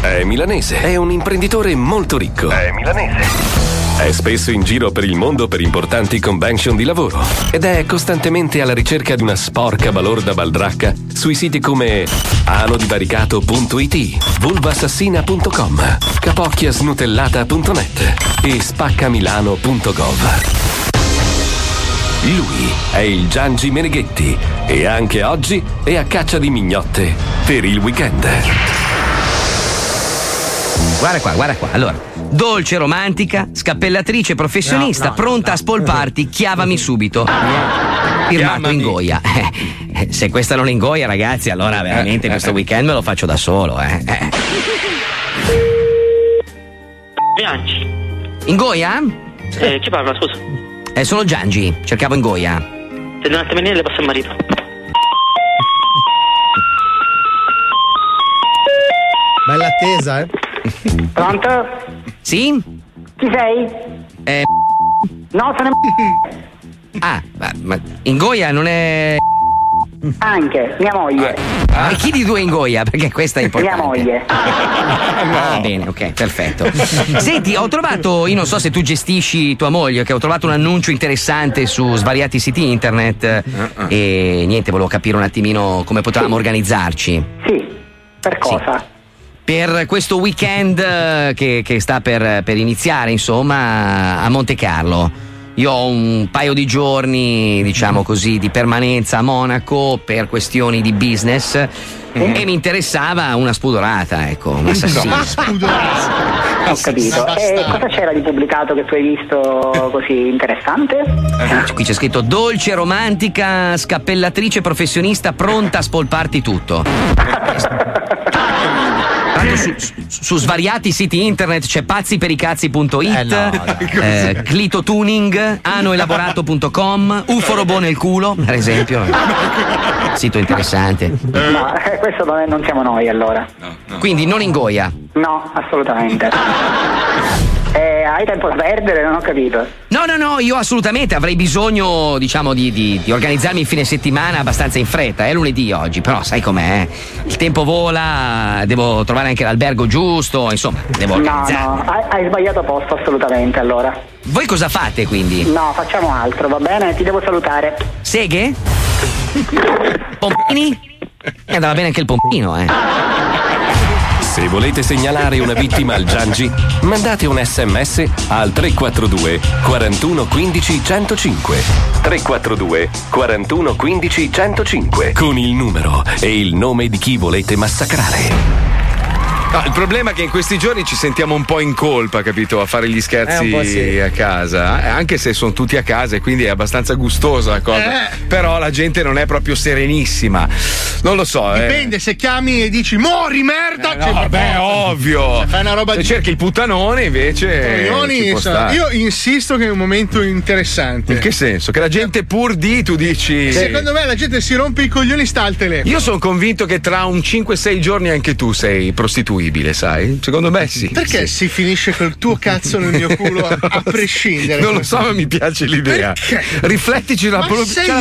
È milanese. È un imprenditore molto ricco. È milanese. È spesso in giro per il mondo per importanti convention di lavoro ed è costantemente alla ricerca di una sporca balorda baldracca sui siti come anodivaricato.it, vulvassassina.com, capocchiasnutellata.net e spaccamilano.gov. Lui è il Giangi Meneghetti e anche oggi è a caccia di mignotte per il weekend. Guarda qua, guarda qua. Allora, dolce, romantica, scappellatrice professionista, No, no, pronta a spolparti, chiavami subito. Firmato Chiamami. in goia. Eh, se questa non ingoia, ragazzi, allora veramente questo weekend me lo faccio da solo, eh. Eh. Bianchi. Ingoia? Eh, chi parla, scusa? Eh, sono Giangi, cercavo Ingoia. Se un attimo le passa il marito. Bella attesa, eh. Pronto? Sì? Chi sei? Eh, No, sono ah, ma, ma Ingoia non è. Anche mia moglie. Ah, e chi di due Ingoia? Perché questa è importante. Mia moglie. Ah, bene, ok, perfetto. Senti, ho trovato, io non so se tu gestisci tua moglie, che ho trovato un annuncio interessante su svariati siti internet eh, e niente, volevo capire un attimino come potevamo organizzarci. Sì, per cosa? Per questo weekend eh, che, che sta per, per iniziare, insomma, a Monte Carlo. Io ho un paio di giorni, diciamo così, di permanenza a Monaco per questioni di business e mi interessava una spudorata, ecco, un assassino. Ho capito. E cosa c'era di pubblicato che tu hai visto così interessante? Eh, Qui c'è scritto dolce, romantica, scappellatrice professionista pronta a spolparti tutto. Tra l'altro Su, su- su svariati siti internet c'è pazzipericazzi.it, eh, clitotuning, anoelaborato.com, uforobò nel culo, per esempio. Sito interessante. No, eh, questo non, è- non siamo noi allora. Quindi non ingoia. No, assolutamente. Eh, hai tempo da perdere? Non ho capito. No, no, no, io assolutamente avrei bisogno, diciamo, di, di- di organizzarmi il fine settimana abbastanza in fretta. È lunedì oggi, però sai com'è? Il tempo vola, devo trovare anche l'albergo giusto, insomma, devo No, organizzarmi. no, hai, hai sbagliato posto assolutamente allora. Voi cosa fate quindi? No, facciamo altro, va bene? Ti devo salutare. Seghe? Pompini? E andava bene anche il pompino, eh. Se volete segnalare una vittima al Giangi, mandate un sms al 342 41 15 105. 342 41 15 105 con il numero e il nome di chi volete massacrare. No, il problema è che in questi giorni ci sentiamo un po' in colpa, capito? A fare gli Eh, scherzi po' sì. a casa. Eh, Anche se sono tutti a casa e quindi è abbastanza gustosa la cosa. Eh. Però la gente non è proprio serenissima. Non lo so. eh. Dipende se chiami e dici mori merda. Eh, no, vabbè, ovvio. Se fai una roba Se di cerchi il puttanone invece. insomma, stare. io insisto che è un momento interessante. In che senso? Che la gente pur di, tu dici. Secondo me la gente si rompe i coglioni sta al telefono. Io sono convinto che tra un 5-6 giorni anche tu sei prostituibile, sai? Secondo me sì. Perché sì. si finisce col tuo cazzo nel mio culo a, a prescindere? Non lo so, ma mi piace l'idea. Perché? Riflettici la pubblicità.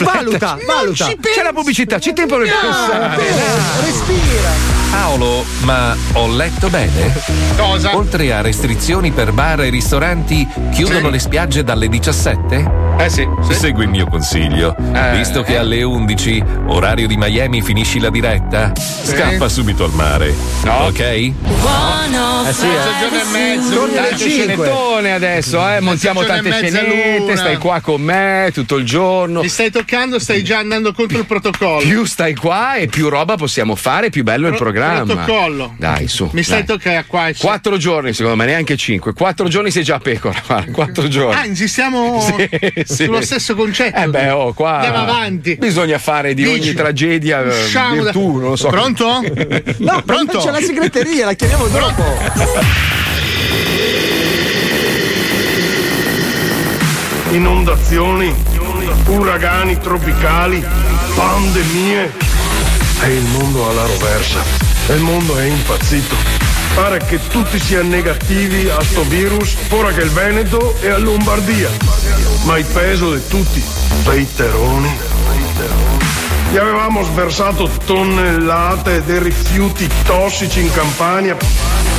Valuta, Non valuta. ci C'è la pubblicità, c'è tempo per pensare. Respira. Paolo, ma ho letto bene? Cosa? Oltre a restrizioni per bar e ristoranti, chiudono Sì. le spiagge dalle 17? Eh sì. Segui il mio consiglio. Eh, Visto che alle 11, orario di Miami, finisci la diretta, scappa subito al mare. Ok? Eh sì, Mezzogiorno e mezzo. Torni alle Tante 5. scenettone adesso, eh? Montiamo tante scenette, stai qua con me tutto il giorno. Mi stai toccando, stai già andando contro il protocollo. Più stai qua e più roba possiamo fare, più bello il Pro- programma. protocollo. Dai, su. Mi stai toccando qua. e- Quattro giorni, secondo me, neanche cinque. Quattro giorni sei già a pecora. guarda, Quattro giorni. Ah, insistiamo. Sì, sì. sullo stesso concetto. Eh beh, oh, qua Andiamo avanti. Bisogna fare di Dici. ogni tragedia eh, Usciamo da- virtù, non lo so. Pronto? No, Pronto? c'è la segreteria, la chiamiamo dopo. Inondazioni, uragani tropicali, pandemie. E il mondo alla roversa. E il mondo è impazzito. Pare che tutti siano negativi a sto virus, ora che il Veneto e a Lombardia. Ma il peso di tutti, dei teroni. Gli avevamo sversato tonnellate di rifiuti tossici in Campania.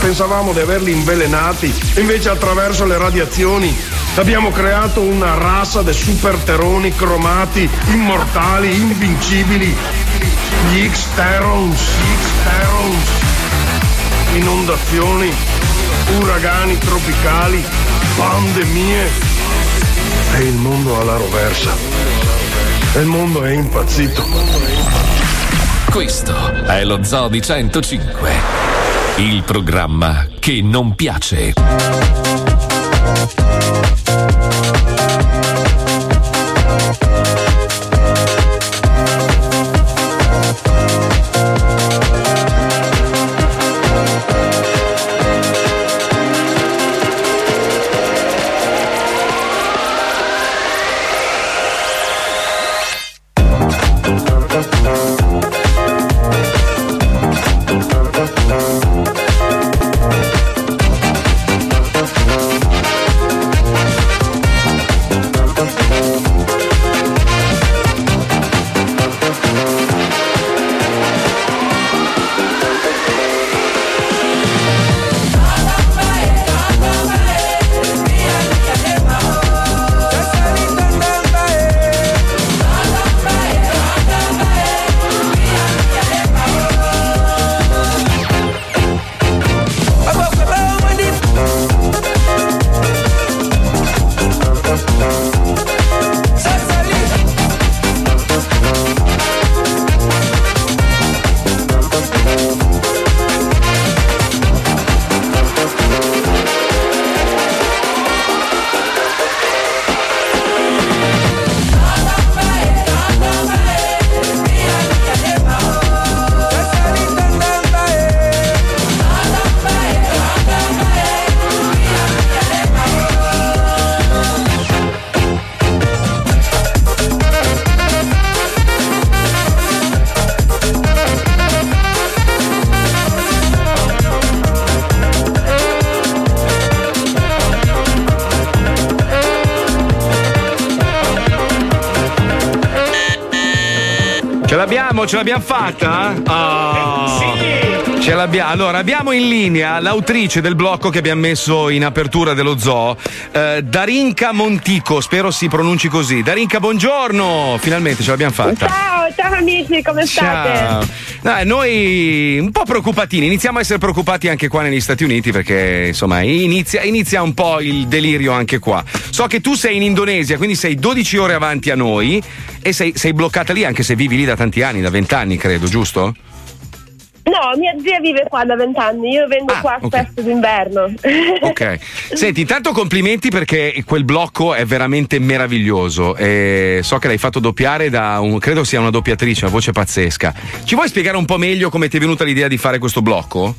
Pensavamo di averli invelenati, invece attraverso le radiazioni abbiamo creato una razza di superteroni cromati, immortali, invincibili. Gli X-Terons, X-Terons. Inondazioni, uragani tropicali, pandemie. E il mondo alla roversa. Il mondo è impazzito. Questo è lo Zoo di 105, il programma che non piace. Ce l'abbiamo, fatta? Oh. Ce l'abbiamo. Allora, abbiamo in linea l'autrice del blocco che abbiamo messo in apertura dello zoo, eh, Darinka Montico, spero si pronunci così. Darinka, buongiorno! Finalmente ce l'abbiamo fatta. Ciao, ciao amici, come state? Ciao. No, noi un po' preoccupatini, iniziamo a essere preoccupati anche qua negli Stati Uniti perché insomma inizia, inizia un po' il delirio anche qua. So che tu sei in Indonesia, quindi sei 12 ore avanti a noi e sei, sei bloccata lì anche se vivi lì da tanti anni, da 20 anni credo, giusto? No, mia zia vive qua da vent'anni, io vengo qua spesso d'inverno. Ok. Senti, intanto complimenti perché quel blocco è veramente meraviglioso. E so che l'hai fatto doppiare da un. credo sia una doppiatrice, una voce pazzesca. Ci vuoi spiegare un po' meglio come ti è venuta l'idea di fare questo blocco?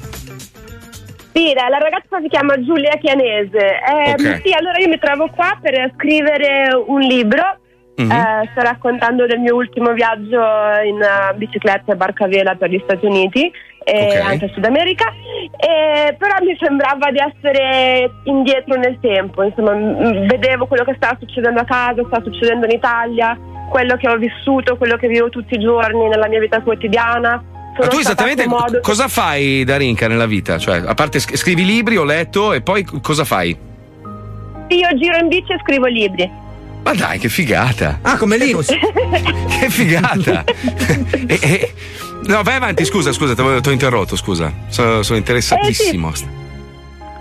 Sì, la la ragazza si chiama Giulia Chianese. Eh, Ok. Sì, allora io mi trovo qua per scrivere un libro. Mhm. Eh, sto raccontando del mio ultimo viaggio in eh, bicicletta e barca vela per gli Stati Uniti e Ok. anche Sud America. E, però mi sembrava di essere indietro nel tempo, insomma, m- vedevo quello che stava succedendo a casa, stava succedendo in Italia, quello che ho vissuto, quello che vivo tutti i giorni nella mia vita quotidiana. Ma tu esattamente modo- cosa fai da Rinca nella vita? Cioè, a parte sc- scrivi libri, ho letto, e poi cosa fai? Io giro in bici e scrivo libri. Ma dai, che figata! Ah, come Linus! che figata! E- e- no, vai avanti, scusa, scusa, ti ho interrotto, scusa. Sono, sono interessatissimo.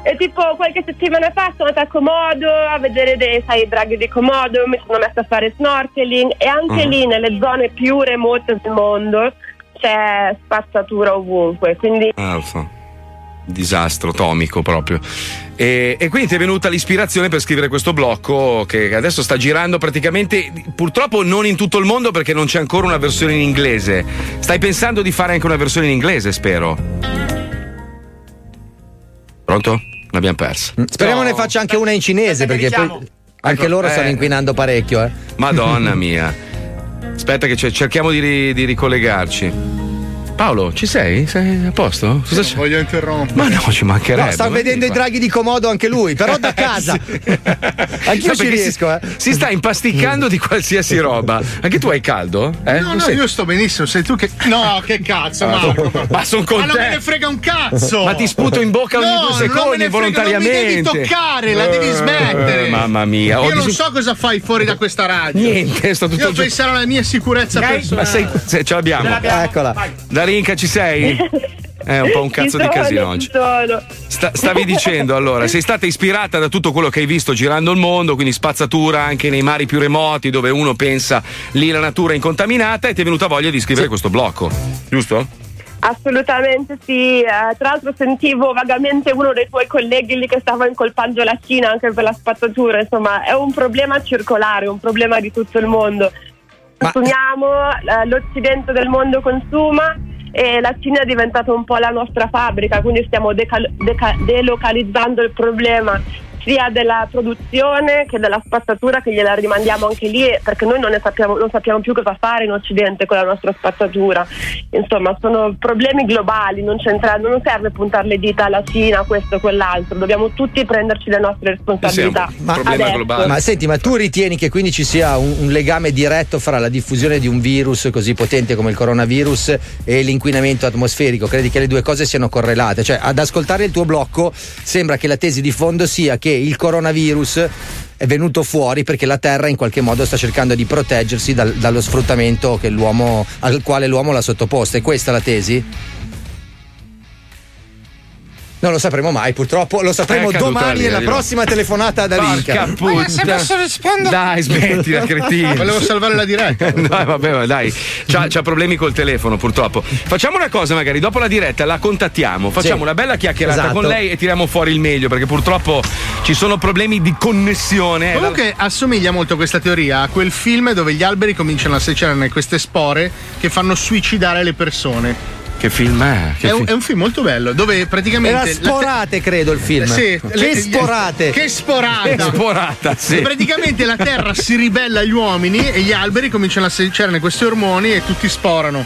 E tipo qualche settimana fa sono andata a Komodo a vedere dei, sai, draghi di Komodo, mi sono messa a fare snorkeling e anche Mhm. lì nelle zone più remote del mondo c'è spazzatura ovunque, quindi Ah, lo so. Disastro atomico proprio. E, e quindi ti è venuta l'ispirazione per scrivere questo blocco che adesso sta girando praticamente, purtroppo non in tutto il mondo perché non c'è ancora una versione in inglese. Stai pensando di fare anche una versione in inglese, spero. Pronto? L'abbiamo persa. Speriamo ne faccia anche una in cinese perché poi anche Ecco, loro eh. stanno inquinando parecchio, eh. Madonna mia. Aspetta che ce- cerchiamo di, ri- di ricollegarci. Paolo, ci sei? Sei a posto? Cosa c'è? Voglio interrompere. Ma no, ci mancherebbe. No, sta ma vedendo i draghi di comodo anche lui, però da casa. Anch'io No, ci riesco, si, eh. si sta impasticcando di qualsiasi roba. Anche tu hai caldo? Eh? No, Non no, sei- io sto benissimo, sei tu che. No, che cazzo, Ah, Marco. ma son con Ma non me ne frega un cazzo! Ma ti sputo in bocca ogni no, due secondi non me ne frega, involontariamente. Non mi devi toccare, la devi Eh, smettere. mamma mia. Io non dis- so cosa fai fuori da questa radio. Niente, sto tutto Io pensare alla mia sicurezza Ma personale. sei, se- ce l'abbiamo. Eccola. Darinka, ci sei? È un po' un cazzo di casino oggi. Sta- stavi dicendo allora, sei stata ispirata da tutto quello che hai visto girando il mondo, quindi spazzatura anche nei mari più remoti dove uno pensa lì la natura è incontaminata e ti è venuta voglia di scrivere questo blocco, giusto? Assolutamente sì, Eh, tra l'altro sentivo vagamente uno dei tuoi colleghi lì che stava incolpando la Cina anche per la spazzatura, insomma è un problema circolare, un problema di tutto il mondo. Consumiamo, eh, l'occidente del mondo consuma e la Cina è diventata un po' la nostra fabbrica, quindi stiamo decal- deca- delocalizzando il problema sia della produzione che della spazzatura che gliela rimandiamo anche lì perché noi non ne sappiamo, non sappiamo più cosa fare in Occidente con la nostra spazzatura. Insomma, sono problemi globali, non, c'entra- non serve puntare le dita alla Cina, questo o quell'altro, dobbiamo tutti prenderci le nostre responsabilità. Adesso. Ma senti, ma tu ritieni che quindi ci sia un, un legame diretto fra la diffusione di un virus così potente come il coronavirus e l'inquinamento atmosferico? Credi che le due cose siano correlate? Cioè, ad ascoltare il tuo blocco sembra che la tesi di fondo sia che il coronavirus è venuto fuori perché la Terra in qualche modo sta cercando di proteggersi dal- dallo sfruttamento al quale l'uomo l'ha sottoposta. È questa la tesi? Non lo sapremo mai, purtroppo. Lo sapremo domani nella prossima telefonata da Porca Linka. puttana. se posso rispondere. Dai, smettila, cretino. Volevo salvare la diretta. no, vabbè, ma dai, c'ha, c'ha problemi col telefono, purtroppo. Facciamo una cosa, magari dopo la diretta la contattiamo, facciamo Sì. una bella chiacchierata Esatto. con lei e tiriamo fuori il meglio, perché purtroppo ci sono problemi di connessione. Comunque assomiglia molto questa teoria a quel film dove gli alberi cominciano a secerne queste spore che fanno suicidare le persone. Che film è? Che È un, film? è un film molto bello dove praticamente. Era la te- sporate, credo, il film. Sì, che le- sporate. Che sporata! Che sporata, sì. Praticamente la terra si ribella agli uomini e gli alberi cominciano a secerne questi ormoni e tutti sporano.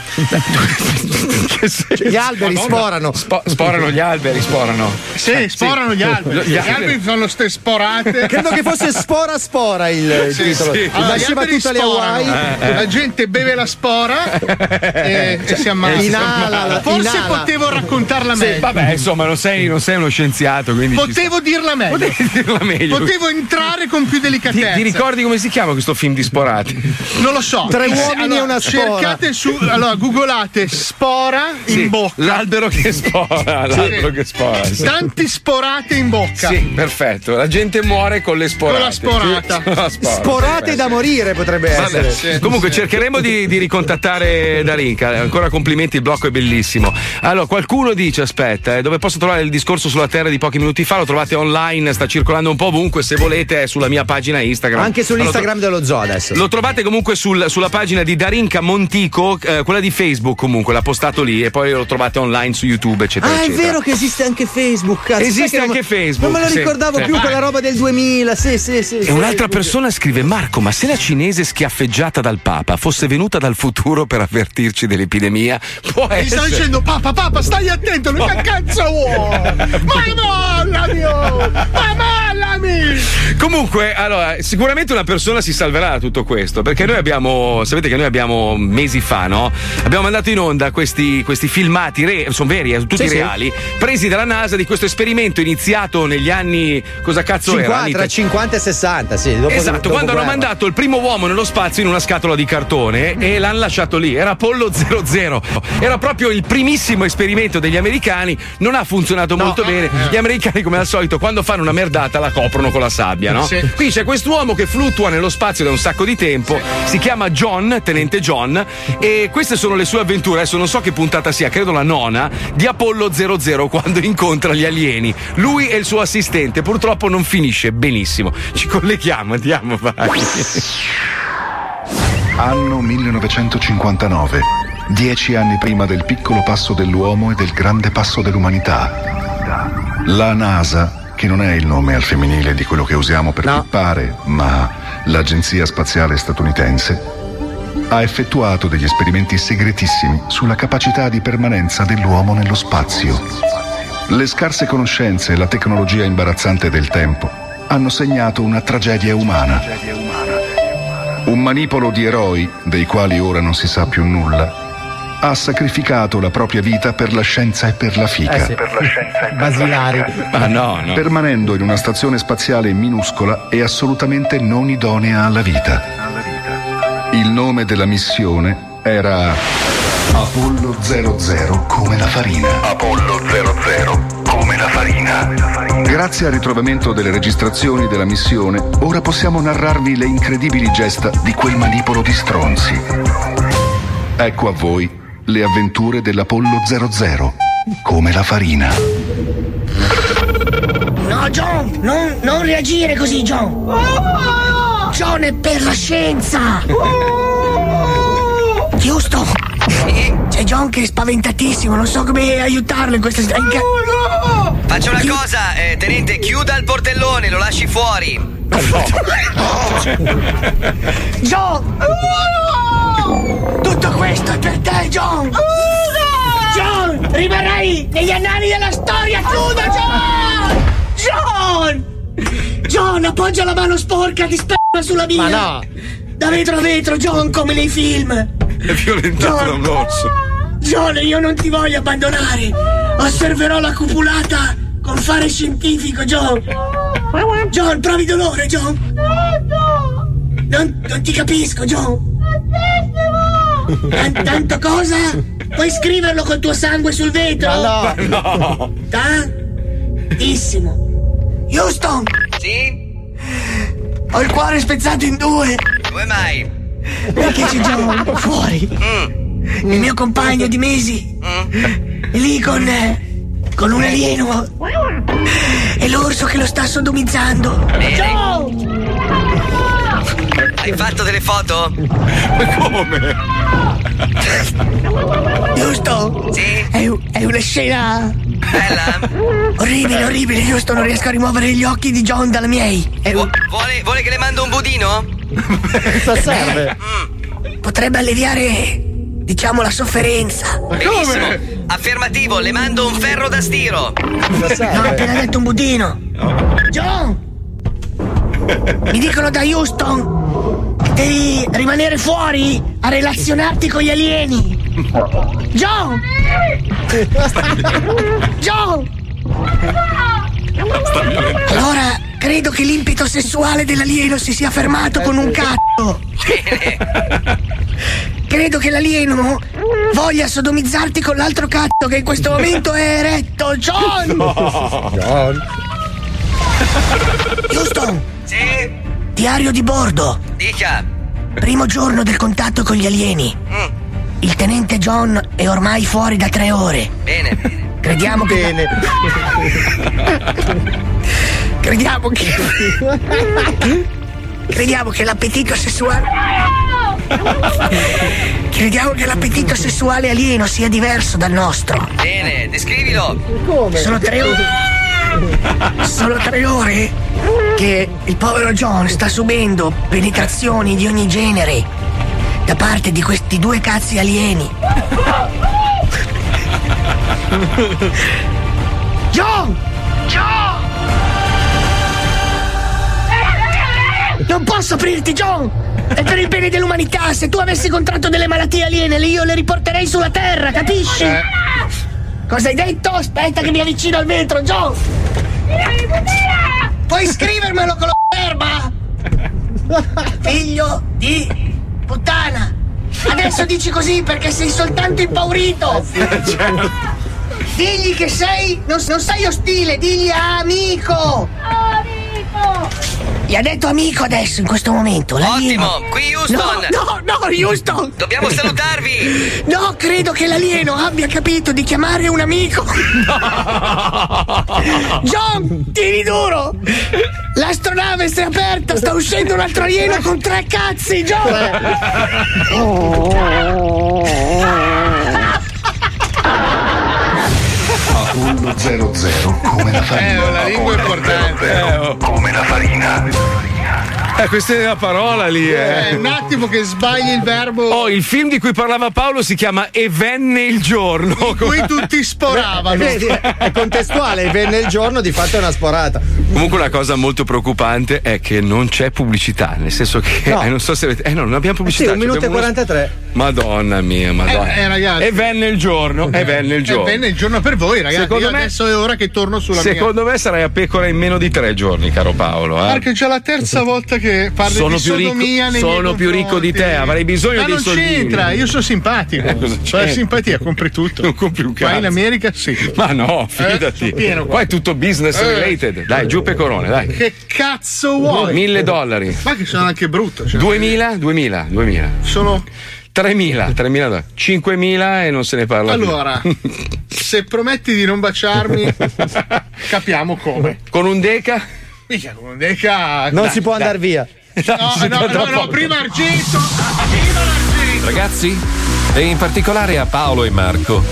Gli alberi sporano. Spo- sporano gli alberi, sporano. Sì, Eh, sporano gli alberi. Gli Gli alberi- fanno ste sporate. Credo che fosse spora spora il, il Sì, titolo. sì. Allora, gli alberi sporano. Eh, eh. La gente beve la spora e, e si ammazza. Inala, Forse inala. potevo raccontarla Sì, meglio. vabbè, insomma, non sei, non sei uno scienziato, quindi. Potevo dirla meglio. Potevi dirla meglio. Potevo entrare con più Ti, delicatezza. ti ricordi come si chiama questo film di sporati? Non lo so. Tre uomini allora, e una spora. Cercate su. Allora, googolate spora Sì, in bocca. L'albero che spora, l'albero che spora. sì. Tanti sporate in bocca. Sì, perfetto. La gente muore con le sporate. Con la sporata. Sì, con la spora. Sporate da morire potrebbe Vabbè, essere. Comunque cercheremo di, di ricontattare Darinka. Ancora complimenti, il blocco è bellissimo. Allora, qualcuno dice: aspetta, eh, dove posso trovare il discorso sulla Terra di pochi minuti fa? Lo trovate online, sta circolando un po' ovunque. Se volete, è sulla mia pagina Instagram. Anche sull'Instagram dello zoo adesso. Lo trovate comunque sul- sulla pagina di Darinka Montico, eh, quella di Facebook comunque, l'ha postato lì e poi lo trovate online su YouTube, eccetera. Ah, è eccetera. vero che esiste anche Facebook. Cazzo. Esiste Sai che non- anche Facebook, Non me lo sì, ricordavo sì. più quella roba del 2000. Sì, sì, sì. E sì, un'altra Facebook. persona scrive: Marco, ma se la cinese schiaffeggiata dal Papa fosse venuta dal futuro per avvertirci dell'epidemia, può E gli sta essere. dicendo papà papà stai attento lui che cazzo vuoi ma mollami oh! ma mollami Comunque, allora, sicuramente una persona si salverà da tutto questo, perché noi abbiamo, sapete che noi abbiamo mesi fa, no? Abbiamo mandato in onda questi, questi filmati, re- sono veri, eh, tutti Sì, sì. reali, presi dalla NASA di questo esperimento iniziato negli anni, cosa cazzo era? 50, Anni tra 50 e 60, sì. Dopo, esatto, dopo quando hanno guerra. mandato il primo uomo nello spazio in una scatola di cartone e l'hanno lasciato lì. Era Apollo 00. Era proprio il primissimo esperimento degli americani. Non ha funzionato molto bene. Gli americani, come al solito, quando fanno una merdata la coprono con la sabbia, no? Sì. Qui c'è quest'uomo che fluttua nello spazio da un sacco di tempo, si chiama John, tenente John, e queste sono le sue avventure. Adesso non so che puntata sia, credo la nona, di Apollo 00 quando incontra gli alieni. Lui e il suo assistente, purtroppo non finisce benissimo. Ci colleghiamo, andiamo, vai. Anno 1959, dieci anni prima del piccolo passo dell'uomo e del grande passo dell'umanità. La NASA, che non è il nome al femminile di quello che usiamo per pippare, ma l'Agenzia Spaziale Statunitense, ha effettuato degli esperimenti segretissimi sulla capacità di permanenza dell'uomo nello spazio. Le scarse conoscenze e la tecnologia imbarazzante del tempo hanno segnato una tragedia umana. Un manipolo di eroi, dei quali ora non si sa più nulla, ha sacrificato la propria vita per la scienza e per la fica. Eh sì. Per la scienza e per Basilari. Ma no, no. Permanendo in una stazione spaziale minuscola e assolutamente non idonea alla vita. Il nome della missione era Apollo 00 come la farina. Apollo 00 come la farina. Grazie al ritrovamento delle registrazioni della missione, ora possiamo narrarvi le incredibili gesta di quel manipolo di stronzi. Ecco a voi le avventure dell'Apollo 00 come la farina. No, John, non, non reagire così, John. John è per la scienza. Giusto. C'è John che è spaventatissimo, non so come aiutarlo in questa situazione. Faccia una cosa, eh, tenente, chiuda il portellone, lo lasci fuori. John! Tutto questo è per te, John! John! Rimarrai negli annali della storia, chiuda, John! John! John, appoggia la mano sporca di sperma sulla mia! Ma no. Da vetro a vetro, John, come nei film! È violentato da un orso. John, io non ti voglio abbandonare! Osserverò la cupulata con fare scientifico, John! John, provi dolore, John! Non, non ti capisco, John! Tan- tanto cosa? Puoi scriverlo col tuo sangue sul vetro? Ma no. Tantissimo. Houston! Sì? Ho il cuore spezzato in due. Come mai? Perché c'è John fuori? Mm. Il mio compagno di mesi. È lì con. eh, con un alieno. E l'orso che lo sta sodomizzando. John! Hai fatto delle foto? Come? Giusto? Sì. È, è una scena. Bella? Orribile, orribile, giusto? Non riesco a rimuovere gli occhi di John dalla miei. È un- Vuole, vuole che le mando un budino? Cosa serve? Potrebbe alleviare, diciamo, la sofferenza. Benissimo. Affermativo, le mando un ferro da stiro. Cosa Non ho appena detto un budino. John! Mi dicono da Houston devi rimanere fuori a relazionarti con gli alieni. John! John! Allora, credo che l'impeto sessuale dell'alieno si sia fermato con un cazzo. Credo che l'alieno voglia sodomizzarti con l'altro cazzo che in questo momento è eretto. John! John. Houston! Sì? Diario di bordo. Dica. Primo giorno del contatto con gli alieni. Il tenente John è ormai fuori da tre ore. Bene. Crediamo che. Bene. Crediamo che. Crediamo che l'appetito sessuale. Crediamo che l'appetito sessuale alieno sia diverso dal nostro. Bene, descrivilo. Come? Sono tre ore. Sono tre ore che il povero John sta subendo penetrazioni di ogni genere da parte di questi due cazzi alieni. John! John! Non posso aprirti, John! È per il bene dell'umanità. Se tu avessi contratto delle malattie aliene, io le riporterei sulla Terra, capisci? Cosa hai detto? Aspetta che mi avvicino al vetro, John! Puoi scrivermelo con la sperma? Figlio di puttana! Adesso dici così perché sei soltanto impaurito! Digli che sei. Non, non sei ostile, digli amico! Gli ha detto amico adesso, in questo momento. l'alieno. Ottimo, qui Houston. No, no, no, Houston. Dobbiamo salutarvi. No, credo che l'alieno abbia capito di chiamare un amico. John, tieni duro. L'astronave si è aperta, sta uscendo un altro alieno con tre cazzi, John. Apollo 00 come la farina. Eh, la lingua è importante. Come la farina. Eh, questa è la parola lì, Eh, eh. un attimo che sbagli il verbo. Oh, il film di cui parlava Paolo si chiama E venne il giorno. In cui tutti sporavano. Vedi, è contestuale, venne il giorno, di fatto è una sporata. Comunque una cosa molto preoccupante è che non c'è pubblicità, nel senso che No. eh, non so se avete. Eh no, non abbiamo pubblicità. Sì, un minuto e abbiamo uno- 43. Madonna mia, madonna. Eh, eh, ragazzi. E venne il giorno, e venne il giorno. E venne il giorno per voi, ragazzi. Secondo Io me- adesso è ora che torno sulla Secondo me sarai a pecora in meno di tre giorni, caro Paolo. mia. Eh? Perché c'è la terza volta che parli Sono di più ricco- sono più ricco di te, avrei bisogno Ma dei non soldini. c'entra, io sono simpatico. Eh, c'entra? simpatia compri tutto. Non compri un Vai in cazzo. America sì. Ma no, Eh, fidati. pieno qua. Qua è tutto business Eh. related. Dai, giù pecorone, dai. Che cazzo vuoi? Mille dollari. Ma che sono anche brutto. Cioè, 2000, 2000, 2000. Sono 3000, 3000 dollari. 5000 e non se ne parla più. Allora, se prometti di non baciarmi, capiamo come. Con un deca? Mica con deca. Non Dai, si può dai. andare via. No, no, no, no, prima argento. Prima argento. Ragazzi, e in particolare a Paolo e Marco,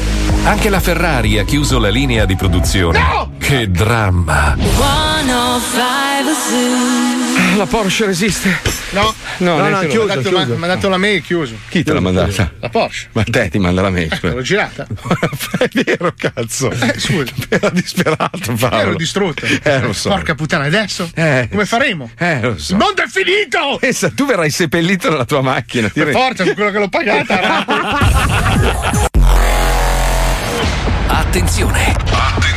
anche la Ferrari ha chiuso la linea di produzione. No! Che dramma! 105 Zoo. La Porsche resiste. No, No, no, no, lui. mi ha dato- mi ha dato la mail chiuso. Chi te l'ha mandata? La Porsche. Ma te ti manda la mail. Eh, l'ho girata. è vero, cazzo. Eh, scusa. Era disperato, Paolo. Ero distrutto. Eh, lo so. Porca puttana, adesso? Eh. Come faremo? Eh, lo so. Il mondo è finito! Pensa, tu verrai seppellito nella tua macchina. Per forza, con quello che l'ho pagata. Attenzione! Attenzione!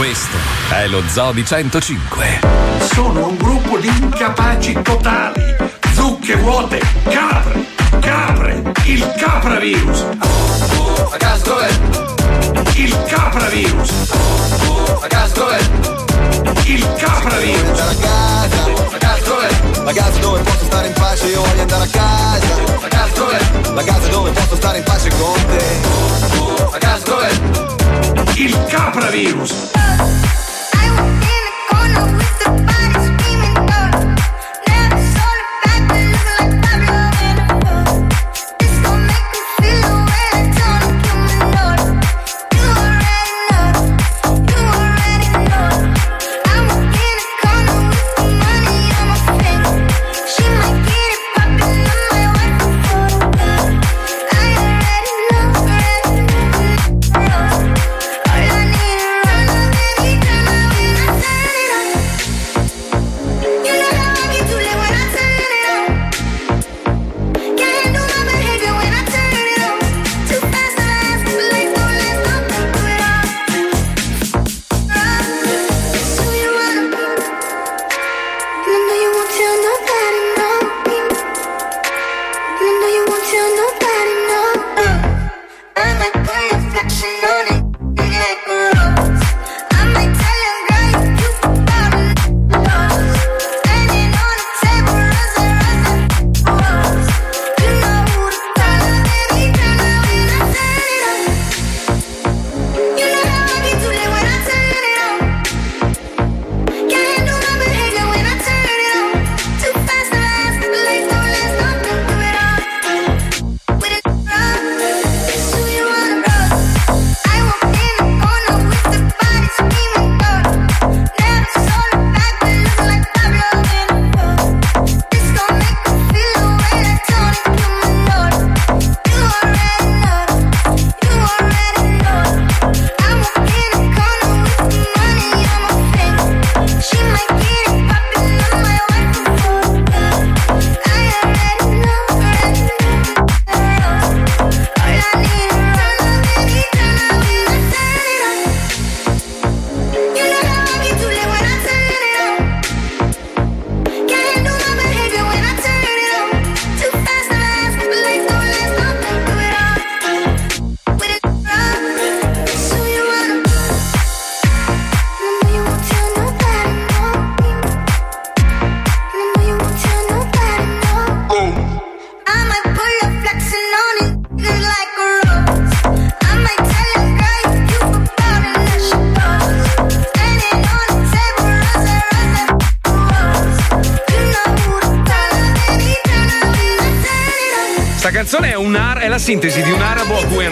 Questo è lo Zoo di 105. Sono un gruppo di incapaci totali. Zucche vuote, capre, capre, il capravirus. A caso dov'è? Il capravirus. A caso dov'è? Il capravirus. A casa, a casa dov'è? La casa dove posso stare in pace, io voglio andare a casa. A casa dov'è? La casa dove posso stare in pace con te. A caso dov'è? Il capravirus. Sintesi di un arabo a cui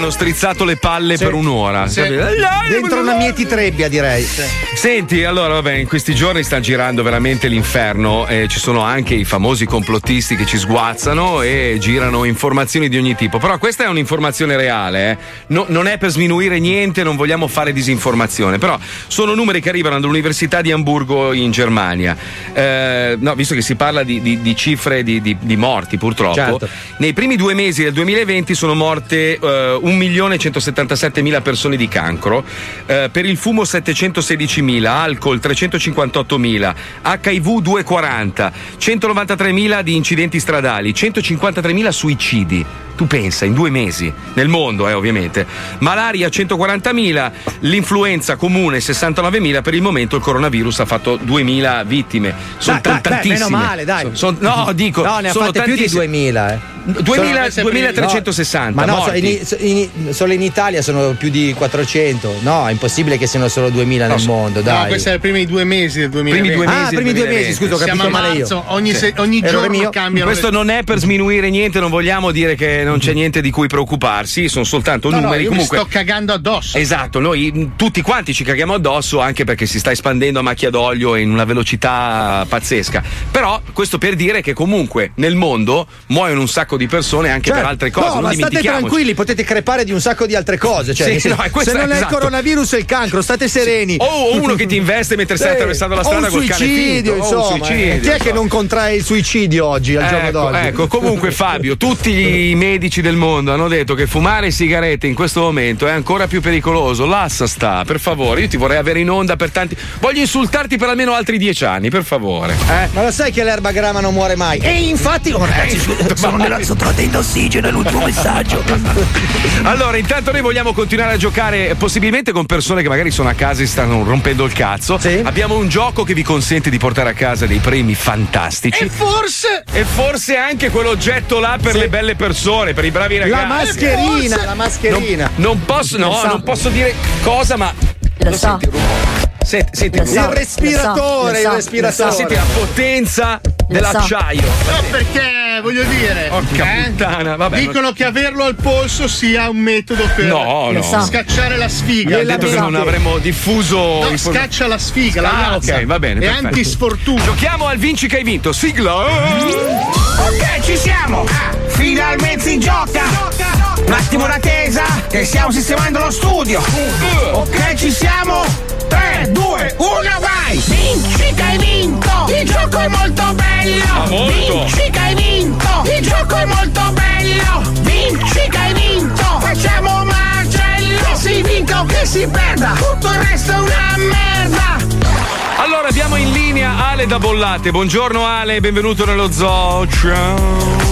hanno strizzato le palle per un'ora. Sì. Capito? Dentro una mieti trebbia, direi. Senti, allora, vabbè, in questi giorni sta girando veramente l'inferno. eh, ci sono anche i famosi complottisti che ci sguazzano e girano informazioni di ogni tipo. Però questa è un'informazione reale, eh. No- non è per sminuire niente, non vogliamo fare disinformazione. Però sono numeri che arrivano dall'Università di Amburgo in Germania. Eh, no, visto che si parla di, di- di cifre di, di- di morti, purtroppo. Certo. Nei primi due mesi del 2020 sono morte eh, 1.177.000 persone di cancro, eh, per il fumo 716.000, alcol 358.000, HIV 240, 193.000 di incidenti stradali, 153.000 suicidi. Tu pensa, in due mesi, nel mondo, eh, ovviamente. Malaria 140.000, l'influenza comune 69.000, per il momento il coronavirus ha fatto 2.000 vittime. Sono Dai, dai, dai, tantissime. meno male, dai. Son- no, dico, No, ne ha sono fatte più di tantissime. 2000, eh. 2000 Sono- 2360. Ma no, so- morti. in- in- solo in Italia sono più di 400. No, è impossibile che siano solo 2000 nel mondo, No, dai. questi erano i primi due mesi del 2020. Primi due mesi Ah, primi due 2020. mesi, scusa, ho Siamo capito a male io. ogni, Sì. se- ogni giorno mio. cambiano Questo le- non è per sminuire niente, non vogliamo dire che non c'è niente di cui preoccuparsi, sono soltanto No, no, numeri. io Comunque, sto cagando addosso. Esatto, noi mh, tutti quanti ci caghiamo addosso anche perché si sta espandendo a macchia d'olio in una velocità pazzesca. Però questo per dire che comunque nel mondo muoiono un sacco di persone anche per altre cose. Cioè, No, ma state tranquilli, potete crepare di un sacco di altre cose. Cioè, Sì, no, è se non è esatto. il coronavirus e il cancro, state sereni. O uno che ti investe mentre stai Sì. attraversando la strada col cane suicidio, finto, o un insomma. suicidio, Chi è che insomma. non contrae il suicidio oggi, al giorno Ecco, d'oggi? ecco, comunque Fabio, tutti i medici del mondo hanno detto che fumare sigarette in questo momento è ancora più pericoloso. Lassa sta, per favore, io ti vorrei avere in onda per tanti. Voglio insultarti per almeno altri dieci anni, per favore. Eh? Ma lo sai che l'erba grama non muore mai? E infatti, oh, ragazzi, sono nella sottratta d'ossigeno, è l'ultimo messaggio. Allora, intanto noi vogliamo continuare a giocare, eh, possibilmente con persone che magari sono a casa e stanno rompendo il cazzo. Abbiamo un gioco che vi consente di portare a casa dei premi fantastici. E forse. E forse anche quell'oggetto là per le belle persone, per i bravi ragazzi. La mascherina, Forse- la mascherina. Non, non posso, no, Lo so. non posso dire cosa, ma. Lo so. senti il rumore? Senti, senti Lo il so, il respiratore, lo so, il respiratore. Senti la potenza dell'acciaio. No, perché voglio dire. Porca eh, puttana, vabbè, dicono che averlo al polso sia un metodo per No, no. so. scacciare la sfiga. Ha detto che non avremmo diffuso. No, inform- scaccia la sfiga, la Ah, razza. ok, va bene. È perfetto. antisfortuna. Giochiamo al vinci che hai vinto. Sigla. Ok, ci siamo! Finalmente si gioca! Un attimo d'attesa, che stiamo sistemando lo studio! Ok, ci siamo! 3, 2, 1, vai! Vinci che hai vinto! Il gioco è molto bello! Ah, molto. Vinci che hai vinto! Il gioco è molto bello! Vinci che hai vinto! Facciamo un macello! Che si vinca o che si perda! Tutto il resto è una merda! Allora abbiamo in linea Ale da Bollate. Buongiorno Ale, benvenuto nello zoo. Ciao.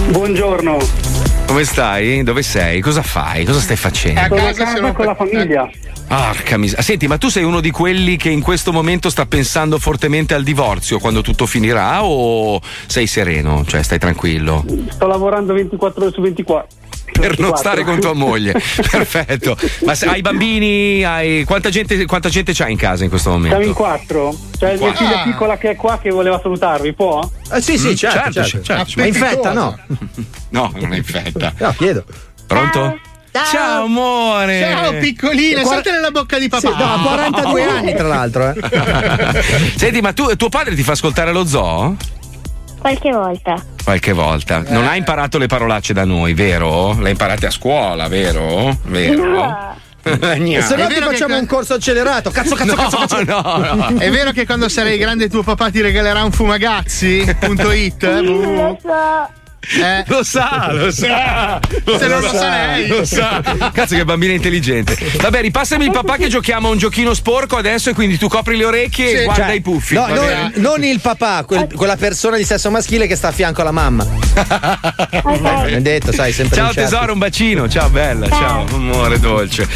Buongiorno. Come stai? Dove sei? Cosa fai? Cosa stai facendo? Sono a casa con la famiglia. Porca miseria. Senti, ma tu sei uno di quelli che in questo momento sta pensando fortemente al divorzio quando tutto finirà o sei sereno? Cioè, stai tranquillo? Sto lavorando 24 ore su 24. Per non stare con tua moglie. Perfetto. Ma se hai bambini? Hai... Quanta, gente, quanta gente c'hai in casa in questo momento? Siamo in quattro. C'è mia Quattro. figlia piccola che è qua che voleva salutarvi, può? Eh, sì, sì, Mm, certo, certo. certo. Ma infetta, no? No, non è infetta. No, chiedo. Pronto? Ciao amore. Ciao piccolina, Guarda- salta nella bocca di papà. Sì, no, ha 42 anni, tra l'altro, eh. Senti, ma tu, tuo padre ti fa ascoltare lo zoo? Qualche volta. Qualche volta. Non hai imparato le parolacce da noi, vero? Le hai imparate a scuola, vero? Vero? E se no ti che facciamo que- un corso accelerato. Cazzo, cazzo, No, cazzo, cazzo. no, no. È vero che quando sarai grande tuo papà ti regalerà un fumagazzi.it? eh? Lo so. Eh. Lo sa, lo sa. Se non lo sa lei. Lo sa. Cazzo che bambina intelligente. Vabbè, ripassami il papà che giochiamo a un giochino sporco adesso e quindi tu copri le orecchie e Sì, guarda cioè, i puffi. No, non, non il papà, quel- quella persona di sesso maschile che sta a fianco alla mamma. Hai detto, sai, sempre Ciao tesoro, un bacino. Ciao bella, ciao, amore dolce.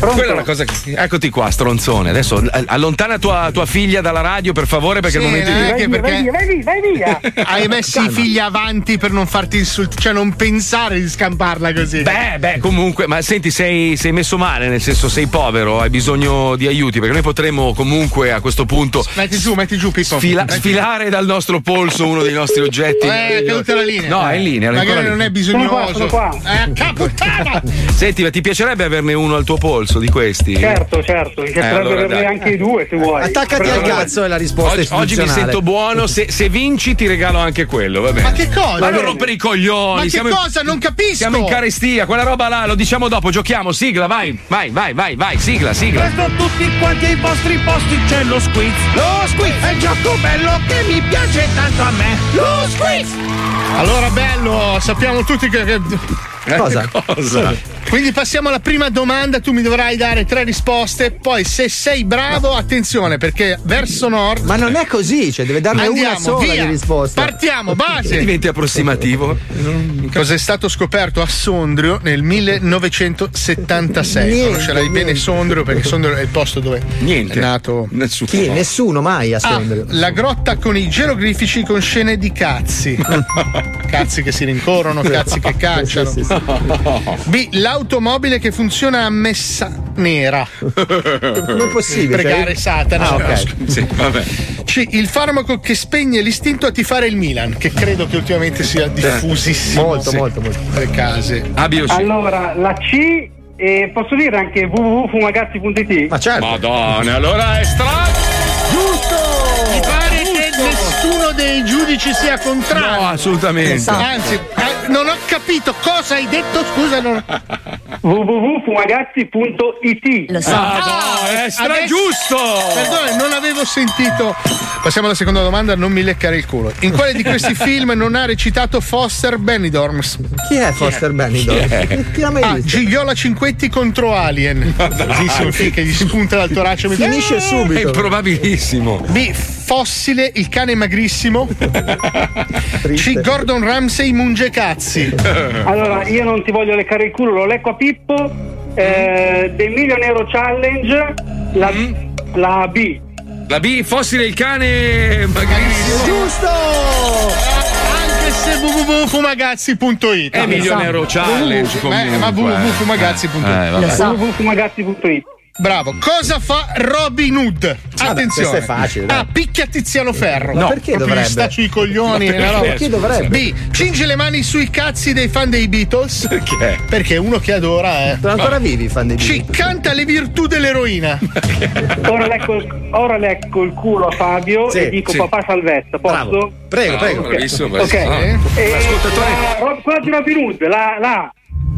Quella è una cosa che... Eccoti qua, stronzone. Adesso eh, allontana tua, tua figlia dalla radio, per favore, perché Sì, al momento non di. è che perché vai via, vai via. hai messo i figli avanti per per non farti insultare, cioè non pensare di scamparla così. Beh, beh, comunque, ma senti, sei, sei messo male, nel senso sei povero, hai bisogno di aiuti, perché noi potremmo comunque a questo punto Metti giù, metti giù, Pippo. sfila- Metti- sfilare dal nostro polso uno dei nostri oggetti. Eh, è caduta la linea. No, è in linea. Magari non è bisognoso. Eh, caputtana! Senti, ma ti piacerebbe averne uno al tuo polso di questi? Certo, certo, mi Eh, piacerebbe allora, averne dai. anche i due se vuoi. Attaccati al cazzo è la risposta Oggi, oggi mi sento buono, se, se vinci ti regalo anche quello, va bene. Ma che cosa? Ma non rompere i coglioni. Ma che siamo in- cosa? Non capisco. Siamo in carestia, quella roba là, lo diciamo dopo, giochiamo, sigla, vai, vai, vai, vai, vai, sigla, sigla. Presto tutti quanti ai vostri posti c'è lo squiz. Lo squiz è il gioco bello che mi piace tanto a me. Lo squiz! Allora, bello, sappiamo tutti che. Che- Cosa? Cosa? Quindi passiamo alla prima domanda, tu mi dovrai dare tre risposte, poi se sei bravo, attenzione, perché verso nord. Ma non è così, cioè deve darne Andiamo, una sola via. di risposta. Partiamo, base. Diventi approssimativo. Cos'è stato scoperto a Sondrio nel 1976? Niente, Conoscerai bene niente. Sondrio perché Sondrio è il posto dove Niente. è nato. Nessuno. Chi? Nessuno mai a A. Sondrio. La grotta con i geroglifici con scene di cazzi. cazzi che si rincorrono, cazzi che cacciano. Sì, sì, B. L'automobile che funziona a messa nera. Come è possibile? Pregare Cioè- Satana. Ah, ok. Sì, vabbè. C. Il farmaco che spegne l'istinto a tifare il Milan, che credo che ultimamente sia diffusissimo. Molto, molto, molto. Le case. A, B? Allora, la C e posso dire anche www.fumagazzi.it? Ma certo. Madonna, allora è strano. Mi pare che nessuno dei giudici sia contrario. No, assolutamente. Anzi, eh, non ho capito cosa hai detto, scusa. Non... www.fumagazzi.it Lo so. Ah, è stra giusto. Perdone, non avevo sentito. Passiamo alla seconda domanda, non mi leccare il culo. In quale di questi film non ha recitato Foster Benidorms? Chi è Foster Benidorm? Chi è? Chi l'ha mai A. visto? Gigliola Cinquetti contro Alien. Bellissimo film che gli spunta dal torace. mi- Finisce È subito. improbabilissimo. B. Fossile, il cane magrissimo. C. Gordon Ramsay munge cazzi. Allora, io non ti voglio leccare il culo, lo lecco a Pippo. Eh, The Million Euro Challenge, la, la B. La B, fossile il cane magrissimo. Giusto! Anche se www.fumagazzi.it È Million Euro Challenge Eh, ma www.fumagazzi.it Eh, www.fumagazzi.it. Bravo. Cosa fa Robin Hood? Attenzione. questo è facile, dai. A. Picchia Tiziano Ferro. Ma perché Proprio dovrebbe? gli sui coglioni. Ma la roba. Perché dovrebbe? B. Cinge le mani sui cazzi dei fan dei Beatles. Perché? Perché è uno che adora, eh. Sono ancora vivi i fan dei C. Beatles? Canta le virtù dell'eroina. Ora lecco, il- ora lecco il culo a Fabio Sì, e dico sì. papà salvezza, posso? Bravo. Prego, Bravo, prego. bravissimo, Ok. bravissimo. Eh? E Ascoltatore. la, Rob- quella di Robin Hood, la, la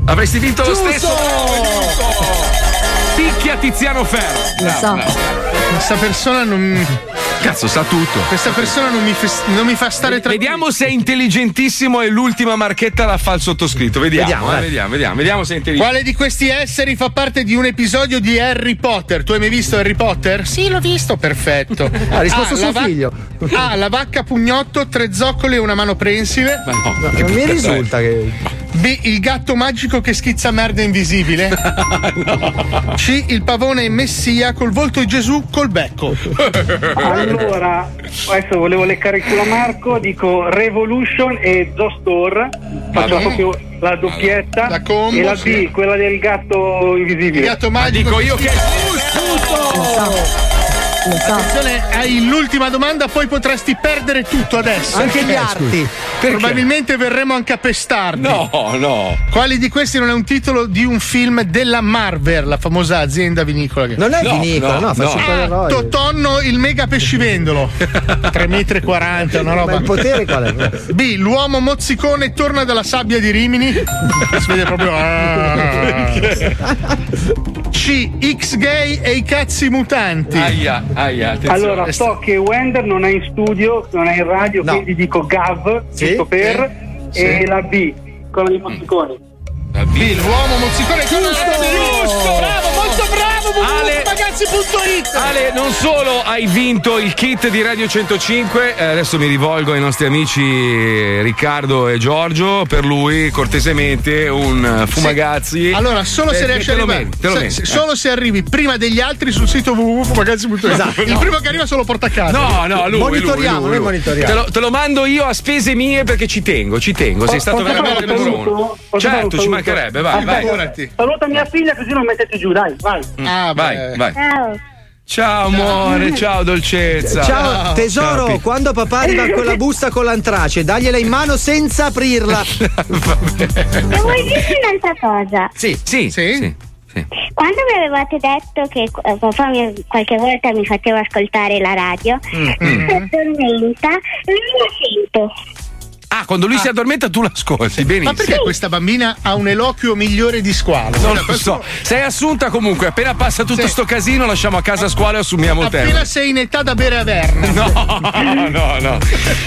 Avresti vinto lo Giusto! stesso. Giusto! Picchia Tiziano Ferro. Lo so. Questa persona non. Cazzo, sa tutto. Questa persona non mi, fa- non mi fa stare tranquillo. Vediamo se è intelligentissimo e l'ultima marchetta la fa il sottoscritto. Vediamo, Vediamo, eh, dai. vediamo, vediamo, vediamo se è intelligente. Quale di questi esseri fa parte di un episodio di Harry Potter? Tu hai mai visto Harry Potter? Sì, l'ho visto, perfetto. Ha risposto Ah, suo va- figlio. A. La vacca pugnotto, tre zoccoli e una mano prensile. Ma no, No, che non mi risulta che. B. Il gatto magico che schizza merda invisibile. C. Il pavone messia col volto di Gesù col becco. Allora, adesso volevo leccare il culo a Marco, dico Revolution e Zo Store, faccio proprio la doppietta. La combo, e la B, sì. quella del gatto invisibile. Il gatto Ma magico. dico io che è giusto! Lo so. Attenzione, hai l'ultima domanda, poi potresti perdere tutto adesso. Anche gli Eh, arti. Probabilmente verremo anche a pestarti. No, no. Quali di questi non è un titolo di un film della Marvel, la famosa azienda vinicola? Che... Non è No, vinicola, no, no, no. Ah, Totonno il mega pescivendolo 3,40 m, una Ma roba. il potere qual è? B. L'uomo mozzicone torna dalla sabbia di Rimini. si vede proprio. ah. C. X gay e i cazzi mutanti. Aia, aia, attenzione. Allora, so che Wender non è in studio, non è in radio, No. quindi dico Gav, Sì, giusto per, sì, e sì. la B, quella di Mozziconi. La B. L'uomo mozzicone Rimini. Giusto, bravo, molto bravo, www.fumagazzi.it Ale, non solo hai vinto il kit di Radio 105, eh, adesso mi rivolgo ai nostri amici Riccardo e Giorgio, per lui cortesemente un eh, fumagazzi. Allora, solo se Eh, riesci a arrivare. se- se- Eh. Solo se arrivi prima degli altri sul sito www.fumagazzi.it. Esatto. Il primo che arriva se lo porta a casa. No, no, lui, lui, lui, lui. Te lo, te lo mando io a spese mie perché ci tengo, ci tengo. Sei stato veramente numero uno. Certo, ci mancherebbe, vai, vai. Saluta mia figlia così non mettete giù, dai, vai. Ah, vai, vai. Ciao. Ciao amore, ciao dolcezza. Ciao, tesoro, Ciao, quando papà arriva con la busta con l'antrace, dagliela in mano senza aprirla. E vuoi dirmi un'altra cosa? Sì, sì, sì. Quando mi avevate detto che eh, papà mi- qualche volta mi faceva ascoltare la radio, Mm. mi addormenta e non la sento. Ah, quando lui si addormenta tu l'ascolti, benissimo. Ma perché questa bambina ha un eloquio migliore di squalo? Non lo so. Sei assunta comunque, appena passa tutto Sì. sto casino lasciamo a casa squalo e assumiamo te. Appena sei in età da bere a Verna. No, no, no.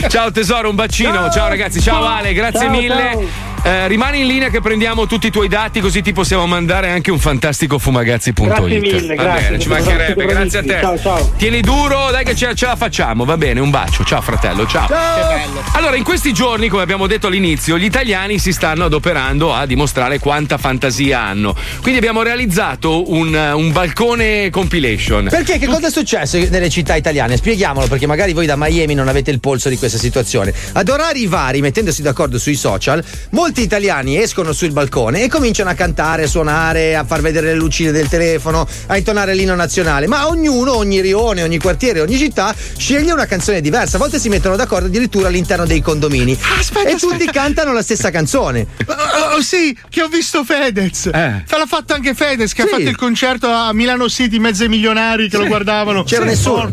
Ciao tesoro, un bacino. Ciao, ragazzi, ciao Ale, grazie Ciao, mille. ciao. Eh, rimani in linea che prendiamo tutti i tuoi dati così ti possiamo mandare anche un fantastico fumagazzi.it. Grazie mille, va grazie, bene, ci mancherebbe, grazie a te. Ciao, ciao. Tieni duro, dai che ce, ce la facciamo, va bene, un bacio. Ciao fratello, ciao. Che bello. Allora, in questi giorni, come abbiamo detto all'inizio, gli italiani si stanno adoperando a dimostrare quanta fantasia hanno. Quindi abbiamo realizzato un, un balcone compilation. Perché che cosa è successo nelle città italiane? Spieghiamolo perché magari voi da Miami non avete il polso di questa situazione. Ad orari vari, mettendosi d'accordo sui social, molti italiani escono sul balcone e cominciano a cantare, a suonare, a far vedere le lucine del telefono, a intonare l'inno nazionale. Ma ognuno, ogni rione, ogni quartiere, ogni città sceglie una canzone diversa. A volte si mettono d'accordo addirittura all'interno dei condomini. e tutti cantano la stessa canzone. Oh, oh, sì, che ho visto Fedez. Eh. Te l'ha fatto anche Fedez che ha Sì. fatto il concerto a Milano City, mezze milionari che lo guardavano. C'era Sì, nessuno.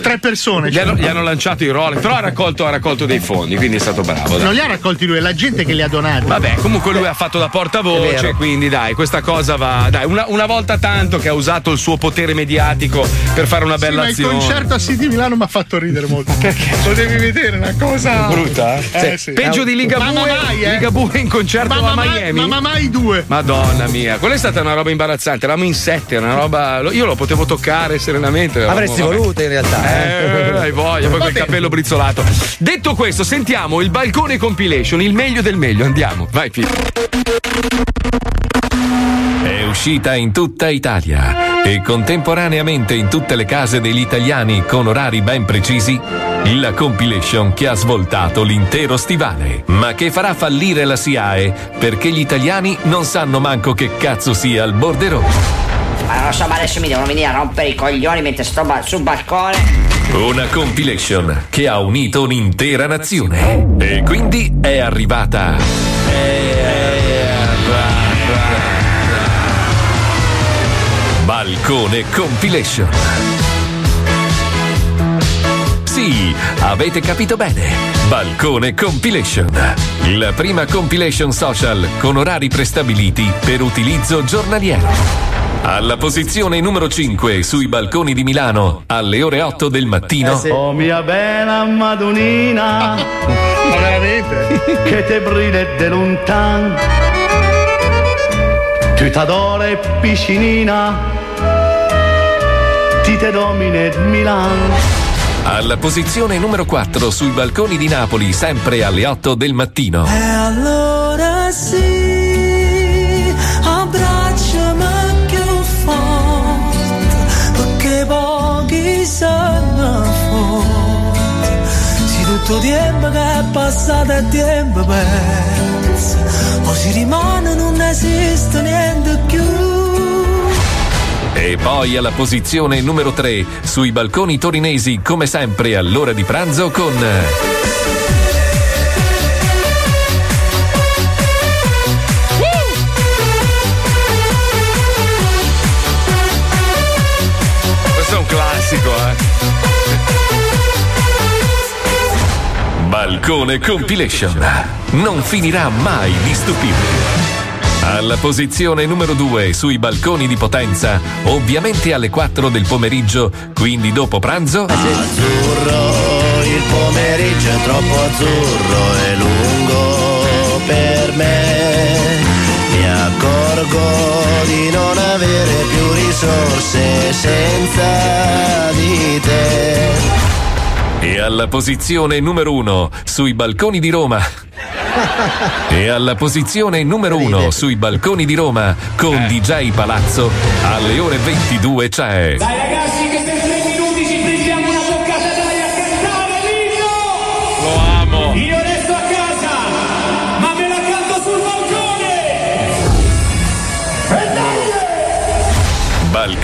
tre persone. Gli hanno, c'erano. gli hanno lanciato i Rolex, però ha raccolto, ha raccolto dei fondi, quindi è stato bravo. dai. Non li ha raccolti lui, è la gente che li ha donati. Vabbè, comunque lui ha fatto da portavoce, quindi dai, questa cosa va. Dai, una, una volta tanto che ha usato il suo potere mediatico per fare una Sì, bella ma il azione. concerto a City Milano mi ha fatto ridere molto. Perché? Lo devi vedere, una cosa. Brutta? Eh, Sì. sì. Peggio di Liga Mamma Bue, mai, eh. Liga Bue in concerto Mamma a mai- Miami. Mamma mai due. Madonna mia, quella è stata una roba imbarazzante. Eravamo in sette, una roba. Io lo potevo toccare serenamente. eravamo- Avresti vabbè. voluto in realtà. Eh, hai voglia, poi Va bene. capello brizzolato. Detto questo, sentiamo il balcone compilation, il meglio del meglio. Andiamo, vai, Pippo. È uscita in tutta Italia e contemporaneamente in tutte le case degli italiani con orari ben precisi la compilation che ha svoltato l'intero stivale, ma che farà fallire la SIAE perché gli italiani non sanno manco che cazzo sia il borderone. Ma non so, ma adesso mi devono venire a rompere i coglioni mentre sto sul balcone. Una compilation che ha unito un'intera nazione. E quindi è arrivata. Balcone Compilation. Sì, avete capito bene. Balcone Compilation. La prima compilation social con orari prestabiliti per utilizzo giornaliero. Alla posizione numero 5 sui balconi di Milano alle ore 8 del mattino. Oh mia bella Madonnina Ma veramente? Che te brilla de lontan Tu t'adore piscinina Ti te domine Milan Alla posizione numero 4 sui balconi di Napoli sempre alle 8 del mattino. E allora sì, tutto tempo che è passato è tempo perso, o si rimane non esiste niente più. E poi alla posizione numero 3 sui balconi torinesi come sempre all'ora di pranzo con... Balcone Compilation. Non finirà mai di stupirvi. Alla posizione numero 2 sui balconi di Potenza, ovviamente alle 4 del pomeriggio, quindi dopo pranzo. Azzurro, il pomeriggio è troppo azzurro e lungo per me. Mi accorgo di non avere più risorse senza di te. E alla posizione numero uno sui balconi di Roma. E alla posizione numero uno sui balconi di Roma con DJ Palazzo alle ore 22 c'è. Dai ragazzi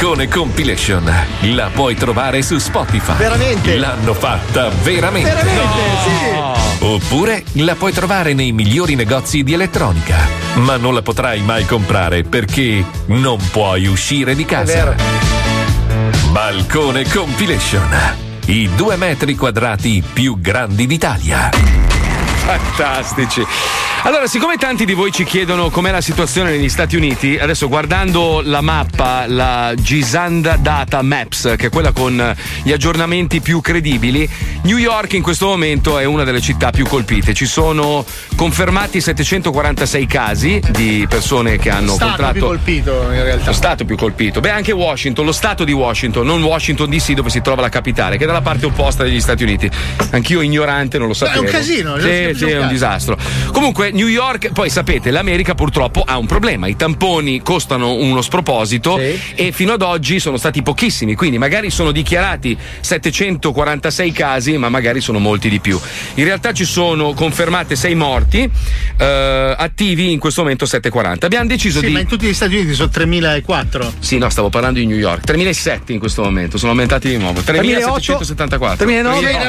dai! Balcone Compilation. La puoi trovare su Spotify. Veramente? L'hanno fatta veramente. Veramente, sì. Oppure la puoi trovare nei migliori negozi di elettronica. Ma non la potrai mai comprare perché non puoi uscire di casa. Balcone Compilation. I due metri quadrati più grandi d'Italia. Fantastici. Allora, siccome tanti di voi ci chiedono com'è la situazione negli Stati Uniti, adesso guardando la mappa, la Gisanda Data Maps, che è quella con gli aggiornamenti più credibili, New York in questo momento è una delle città più colpite. Ci sono confermati 746 casi di persone che hanno Stato contratto. più colpito in realtà. Lo stato più colpito. Beh, anche Washington, lo stato di Washington, non Washington DC dove si trova la capitale, che è dalla parte opposta degli Stati Uniti. Anch'io ignorante non lo Beh, è sapevo. un casino, Sì, sì, è un disastro. Comunque, New York, poi sapete, l'America purtroppo ha un problema. I tamponi costano uno sproposito e fino ad oggi sono stati pochissimi, quindi magari sono dichiarati 746 casi, ma magari sono molti di più. In realtà ci sono confermate 6 morti, eh, attivi in questo momento 740. Abbiamo deciso Sì, di ma in tutti gli Stati Uniti sono 3004. sì, no, stavo parlando di New York. 3007 in questo momento, sono aumentati di nuovo. 3774. Sì,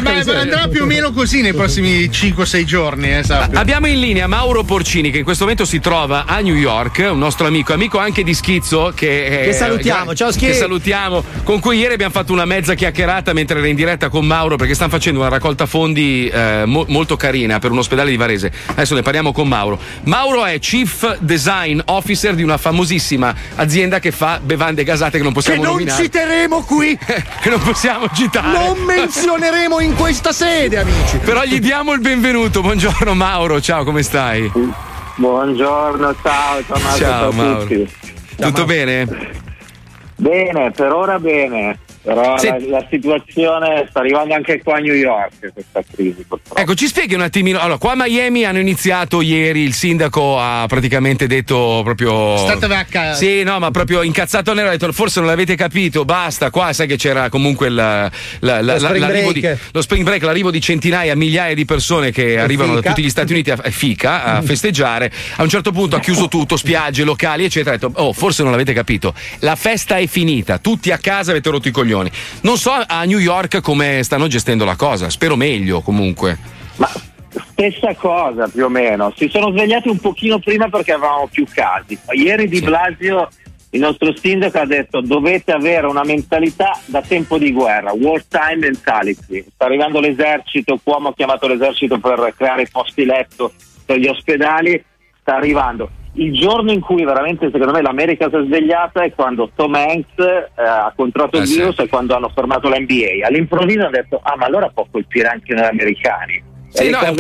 ma andrà più o meno così nei prossimi 5-6 giorni, eh, sappia. Abbiamo in linea Mauro Porcini che in questo momento si trova a New York, un nostro amico, amico anche di Schizzo che, Che salutiamo, ciao, Schi. Che salutiamo, con cui ieri abbiamo fatto una mezza chiacchierata mentre era in diretta con Mauro perché stanno facendo una raccolta fondi eh, mo- molto carina per un ospedale di Varese. Adesso ne parliamo con Mauro. Mauro è Chief Design Officer di una famosissima azienda che fa bevande gasate che non Che possiamo non nominare. citeremo qui. che non possiamo citare. Non menzioneremo in questa sede, amici. Però gli diamo il benvenuto. Buongiorno Mauro, ciao, come stai? Buongiorno, ciao Tommaso, Ciao, ciao a Mauro. Tutto bene? Bene, per ora bene. Però Sì. la, la situazione sta arrivando anche qua a New York, questa crisi purtroppo. Ecco, ci spieghi un attimino. Allora, qua a Miami hanno iniziato ieri, il sindaco ha praticamente detto proprio. Statevene a casa. Sì, no, ma proprio incazzato nero, ha detto forse non l'avete capito, basta. Qua sai che c'era comunque la- la- la- spring di, lo spring break, l'arrivo di centinaia, migliaia di persone che arrivano da fica. tutti gli Stati Uniti a, a fica, a festeggiare. A un certo punto ha chiuso tutto, spiagge, locali, eccetera. Ha detto, oh, forse non l'avete capito. La festa è finita, tutti a casa avete rotto i coglioni. Non so a New York come stanno gestendo la cosa, spero meglio comunque. Stessa cosa più o meno, si sono svegliati un pochino prima perché avevamo più casi. Ieri Di Blasio, il nostro sindaco, ha detto dovete avere una mentalità da tempo di guerra, wartime mentality. Sta arrivando l'esercito, Cuomo ha chiamato l'esercito per creare posti letto per gli ospedali, sta arrivando. Il giorno in cui veramente secondo me l'America si è svegliata è quando Tom Hanks eh, ha contratto il Eh, sì. virus e quando hanno fermato la NBA. All'improvviso hanno detto ah ma allora può colpire anche noi americani. Sì, E no, è,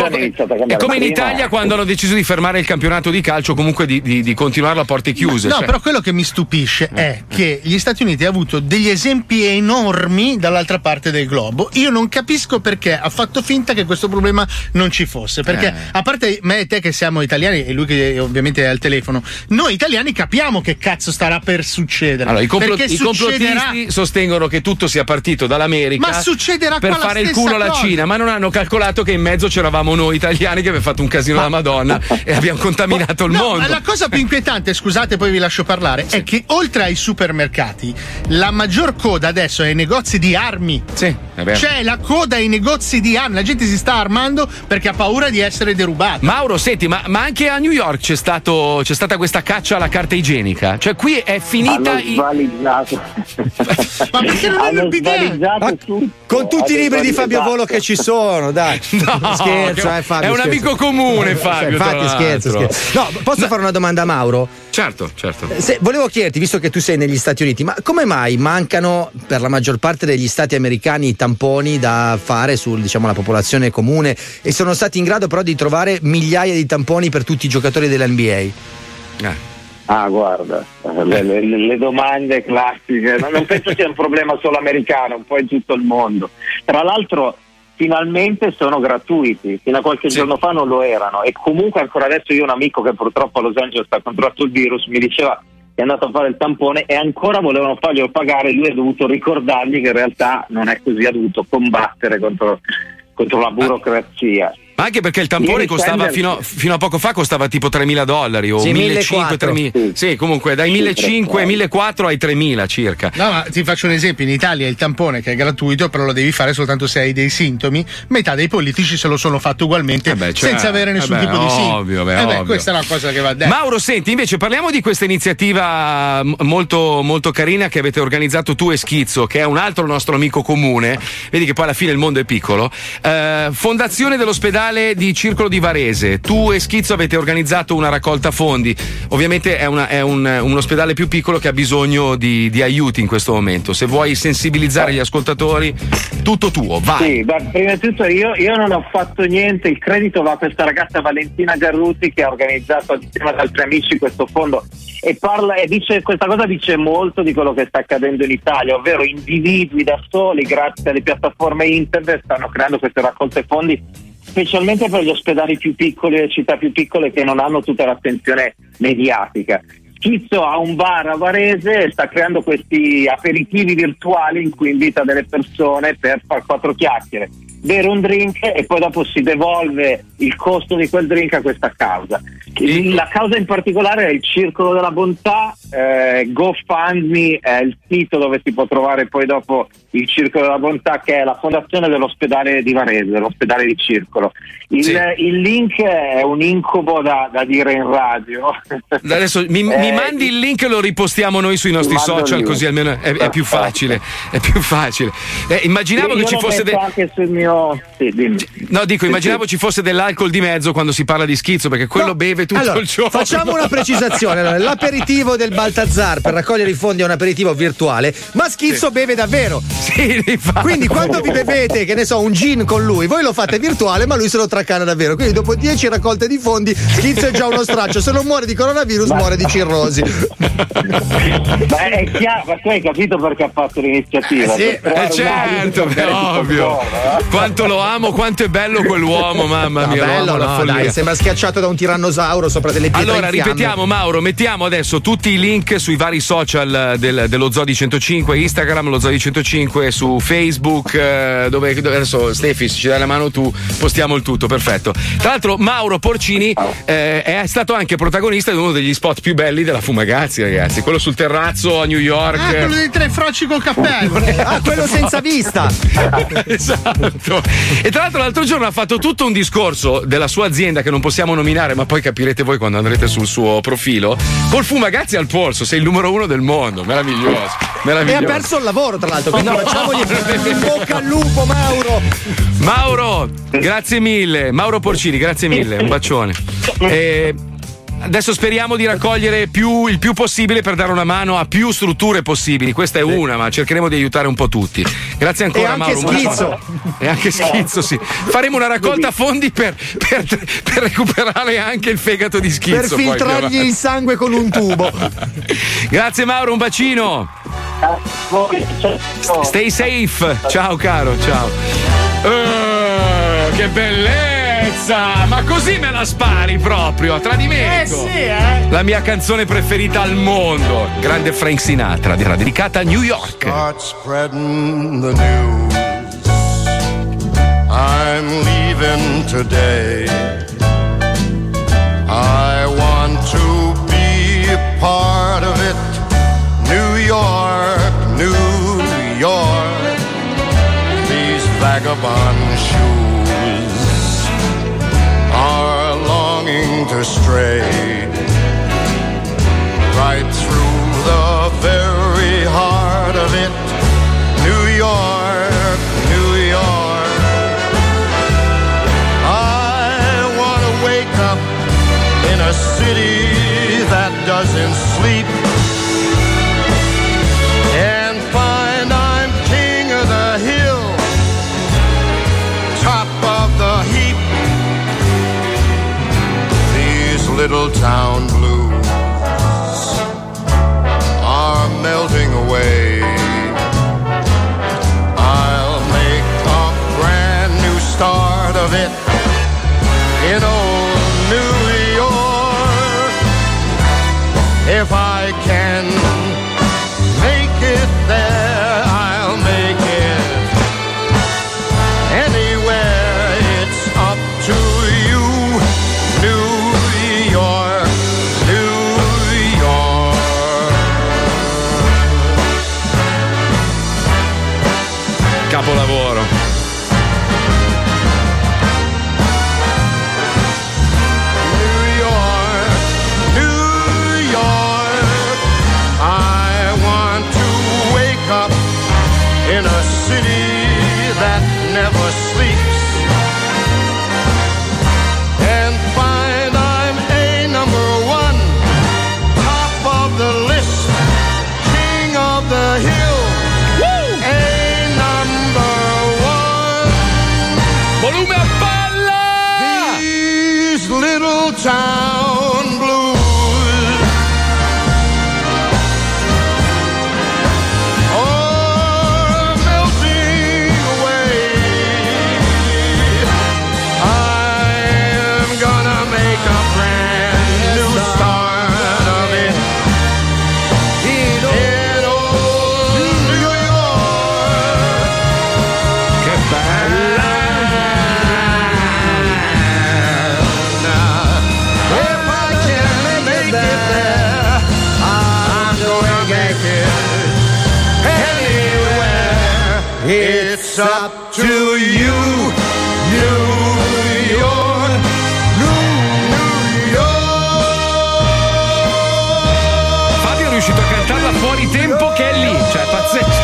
è come in. Italia quando hanno deciso di fermare il campionato di calcio, comunque di, di- di continuarlo a porte chiuse. No, cioè. però quello che mi stupisce è che gli Stati Uniti hanno avuto degli esempi enormi dall'altra parte del globo. Io non capisco perché ha fatto finta che questo problema non ci fosse. Perché, Eh. a parte me e te che siamo italiani, e lui che ovviamente è al telefono, noi italiani capiamo che cazzo starà per succedere. Allora, i, complot- perché i succederà. complottisti sostengono che tutto sia partito dall'America Ma succederà per fare il culo alla cosa. Cina, ma non hanno calcolato che in mezzo c'eravamo noi italiani che abbiamo fatto un casino da Madonna e abbiamo contaminato il No, mondo. ma la cosa più inquietante, scusate, poi vi lascio parlare, è che oltre ai supermercati, la maggior coda adesso è ai negozi di armi. Sì, è vero. C'è la coda ai negozi di armi, la gente si sta armando perché ha paura di essere derubata. Mauro, senti, ma, ma anche a New York c'è, stato, c'è stata questa caccia alla carta igienica. Cioè, qui è finita. I- svalizzato. Ma perché non hanno Ma tutto. Con tutti i Hanno libri di Fabio. Volo che ci sono, dai. No, scherzo, che- eh, Fabio. è un scherzo. amico comune, Eh, Fabio, Infatti, scherzo, scherzo. No, posso fare una domanda a Mauro? Certo, certo. Se- volevo chiederti, visto che tu sei negli Stati Uniti, ma come mai mancano per la maggior parte degli stati americani i tamponi da fare sulla diciamo, la popolazione comune e sono stati in grado però di trovare migliaia di tamponi per tutti i giocatori dell'NBA? Eh. Ah, guarda, le, le- le domande classiche, non penso sia un problema solo americano, un po' in tutto il mondo. Tra l'altro, finalmente sono gratuiti, fino a qualche giorno fa non lo erano. E comunque ancora adesso io ho un amico che purtroppo a Los Angeles sta contratto il virus, mi diceva che è andato a fare il tampone e ancora volevano farglielo pagare, lui ha dovuto ricordargli che in realtà non è così, ha dovuto combattere contro, contro la burocrazia. Ma anche perché il tampone costava fino, fino a poco fa costava tipo 3.000 dollari o Sì, 1.500, 1.400. 3.000. Sì, comunque dai 1.500, 1.400 ai 3.000 circa. No, ma ti faccio un esempio: in Italia il tampone che è gratuito, però lo devi fare soltanto se hai dei sintomi. Metà dei politici se lo sono fatto ugualmente cioè, senza avere nessun eh beh, tipo di sintomi. ovvio, beh, Eh beh, ovvio. questa è una cosa che va detta. Mauro, senti, invece parliamo di questa iniziativa molto, molto carina che avete organizzato tu e Schizzo, che è un altro nostro amico comune. Vedi che poi alla fine il mondo è piccolo. Eh, fondazione dell'ospedale di Circolo di Varese. Tu e Schizzo avete organizzato una raccolta fondi. Ovviamente è, una- è un, un ospedale più piccolo che ha bisogno di, di aiuti in questo momento. Se vuoi sensibilizzare gli ascoltatori, tutto tuo, vai. Sì, beh, prima di tutto io, io non ho fatto niente, il credito va a questa ragazza Valentina Garruti che ha organizzato insieme ad altri amici questo fondo e, parla, e dice, questa cosa dice molto di quello che sta accadendo in Italia, ovvero individui da soli, grazie alle piattaforme internet, stanno creando queste raccolte fondi specialmente per gli ospedali più piccoli e le città più piccole che non hanno tutta l'attenzione mediatica. Schizzo ha un bar a Varese e sta creando questi aperitivi virtuali in cui invita delle persone per fare quattro chiacchiere, bere un drink e poi dopo si devolve il costo di quel drink a questa causa. La causa in particolare è il Circolo della Bontà, eh, GoFundMe è il sito dove si può trovare poi dopo il Circolo della Bontà che è la fondazione dell'ospedale di Varese, dell'ospedale di Circolo. Il, il link è un incubo da, da dire in radio. Adesso mi, mi Eh, mandi il link e lo ripostiamo noi sui nostri social, il così almeno è, è più facile. È più facile. Eh, immaginavo Io che ci fosse. de- anche sul mio sì, dimmi. No, dico, immaginavo ci fosse dell'alcol di mezzo quando si parla di schizzo, perché quello beve tutto Allora, il giorno. facciamo una precisazione. Allora, l'aperitivo del Baltazzar per raccogliere i fondi è un aperitivo virtuale, ma Schizzo beve davvero. Quindi quando vi bevete, che ne so, un gin con lui, voi lo fate virtuale, ma lui se lo traccana davvero. Quindi dopo 10 raccolte di fondi, Schizzo è già uno straccio. Se non muore di coronavirus, muore di cirrosi. Beh, è chiaro, ma tu hai capito perché ha fatto l'iniziativa? Sì, Per eh, certo, è ovvio. Quanto lo amo, quanto è bello quell'uomo, mamma No, mia. lo bello, no, follia. dai, sembra schiacciato da un tirannosauro sopra delle pietre Allora, ripetiamo, Mauro, mettiamo adesso tutti i link sui vari social del- dello Zodi 105, Instagram, lo Zodi 105, su Facebook, eh, dove, dove adesso Stefi, se ci dai la mano tu, postiamo il tutto, perfetto. Tra l'altro, Mauro Porcini eh, è stato anche protagonista di uno degli spot più belli della Fumagazzi, ragazzi. Quello sul terrazzo a New York. Ah, quello dei tre froci col cappello. Ah, quello senza vista. esatto. E tra l'altro l'altro giorno ha fatto tutto un discorso della sua azienda che non possiamo nominare, ma poi capirete voi quando andrete sul suo profilo. Col Fumagazzi al polso, sei il numero uno del mondo. Meraviglioso. E meraviglioso. ha perso il lavoro, tra l'altro. Quindi facciamogli in bocca al lupo, Mauro. Mauro, grazie mille. Mauro Porcini, grazie mille. Un bacione. E adesso speriamo di raccogliere più, il più possibile per dare una mano a più strutture possibili. Questa è una, ma cercheremo di aiutare un po' tutti. Grazie ancora, E anche Mauro. Schizzo. E anche schizzo, sì. Faremo una raccolta fondi per, per- per recuperare anche il fegato di schizzo. Per filtrargli il sangue con un tubo. Grazie, Mauro, un bacino. Stay safe. Ciao, caro, ciao. Eh, che bellezza! Ma così me la spari proprio, a tradimento. Eh sì, eh. La mia canzone preferita al mondo, grande Frank Sinatra, era dedicata a New York. Start spreading the news. I'm leaving today. I want to be a part of it. New York, New York. These vagabond shoes longing to stray right through the very heart of it. New York, New York. I want to wake up in a city that doesn't sleep little town blues are melting away. I'll make a brand new start of it. Pazzesco.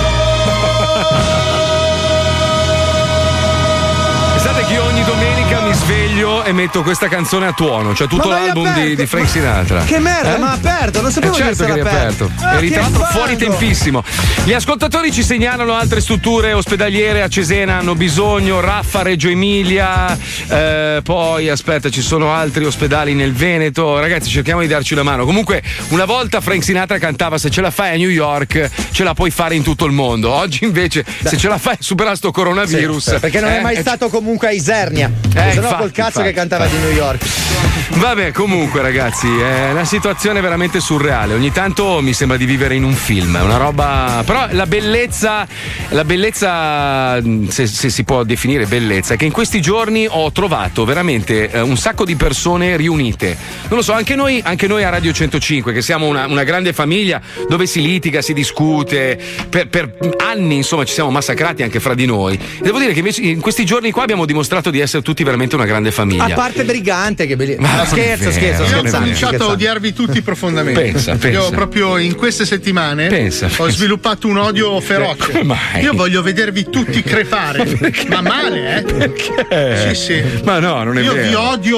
Pensate che ogni domenica mi sveglio e metto questa canzone a tuono, cioè tutto l'album di, di Frank Sinatra. che merda, Eh? ma ha aperto, non sapevo Eh certo che eri aperto. aperto. Ah, che tra l'altro fuori tempissimo. Gli ascoltatori ci segnalano altre strutture ospedaliere a Cesena hanno bisogno, Raffa, Reggio Emilia, eh, poi aspetta, ci sono altri ospedali nel Veneto. Ragazzi, cerchiamo di darci la mano. Comunque, una volta Frank Sinatra cantava se ce la fai a New York, ce la puoi fare in tutto il mondo. Oggi invece, se ce la fai a superare sto coronavirus. Sì, perché non è eh, mai eh, stato comunque a Isernia. Eh, no infatti, col cazzo infatti, che cantava di New York. Vabbè, comunque, ragazzi, è una situazione veramente surreale. Ogni tanto mi sembra di vivere in un film, è una roba. Però la bellezza, la bellezza, se, se si può definire bellezza, è che in questi giorni ho trovato veramente eh, un sacco di persone riunite. Non lo so, anche noi, anche noi a Radio 105, che siamo una, una grande famiglia dove si litiga, si discute, per, per anni, insomma, ci siamo massacrati anche fra di noi. E devo dire che invece in questi giorni qua abbiamo dimostrato di essere tutti veramente una grande famiglia. A parte Brigante, che bellissimo. Ma No, scherzo, vero, scherzo, Io ho scherzo. cominciato a odiarvi tutti profondamente. Pensa, pensa. Io proprio in queste settimane Pensa, ho pensa. sviluppato un odio feroce. Come mai? Io voglio vedervi tutti crepare. Ma male, eh? Perché? Sì, sì. Ma no, non è Io vero. vi odio.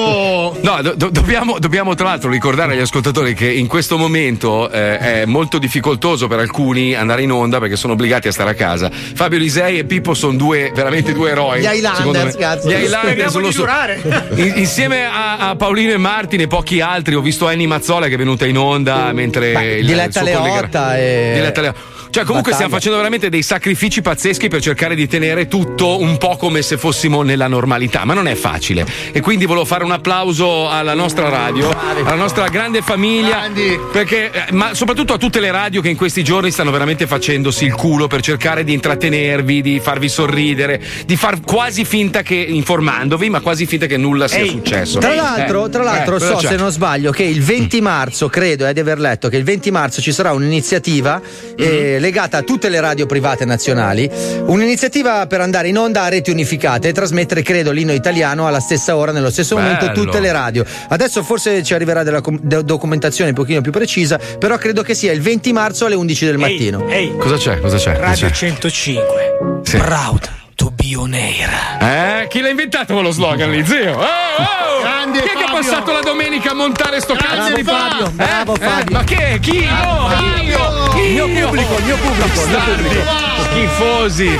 No, do- do- dobbiamo, dobbiamo tra l'altro ricordare agli ascoltatori che in questo momento eh, è molto difficoltoso per alcuni andare in onda perché sono obbligati a stare a casa. Fabio Lisei e Pippo sono due, veramente due eroi. Gli Highlanders, cazzo. Gli Highlanders sono durare. In- insieme a, a Paolino e Martin e pochi altri, ho visto Annie Mazzola che è venuta in onda mentre Beh, il, Diletta il suo collega- Leotta e- Diletta Leotta. Cioè, comunque Battaglia. stiamo facendo veramente dei sacrifici pazzeschi per cercare di tenere tutto un po' come se fossimo nella normalità, ma non è facile. E quindi volevo fare un applauso alla nostra radio, alla nostra grande famiglia, perché, eh, ma soprattutto a tutte le radio che in questi giorni stanno veramente facendosi il culo per cercare di intrattenervi, di farvi sorridere, di far quasi finta che informandovi, ma quasi finta che nulla sia successo. Tra l'altro, Eh, tra l'altro eh, so c'è? se non sbaglio che il 20 marzo, credo eh, di aver letto che il 20 marzo ci sarà un'iniziativa eh, legata a tutte le radio private nazionali, un'iniziativa per andare in onda a reti unificate e trasmettere, credo, l'inno italiano alla stessa ora, nello stesso momento, Bello. tutte le radio. Adesso forse ci arriverà della com- de- documentazione un pochino più precisa, però credo che sia il 20 marzo alle 11 del mattino. Ehi, Cosa c'è? Cosa c'è? Cosa Radio c'è? 105. Proud to be on air. Eh, chi l'ha inventato quello slogan lì, zio? Oh, oh! Grande chi è che ha Fabio! passato la domenica a montare sto Grande cazzo di Fabio! Eh? Bravo, Eh, Fabio. ma che? Chi? No, io! Il mio pubblico, il mio pubblico, il mio pubblico. Schifosi!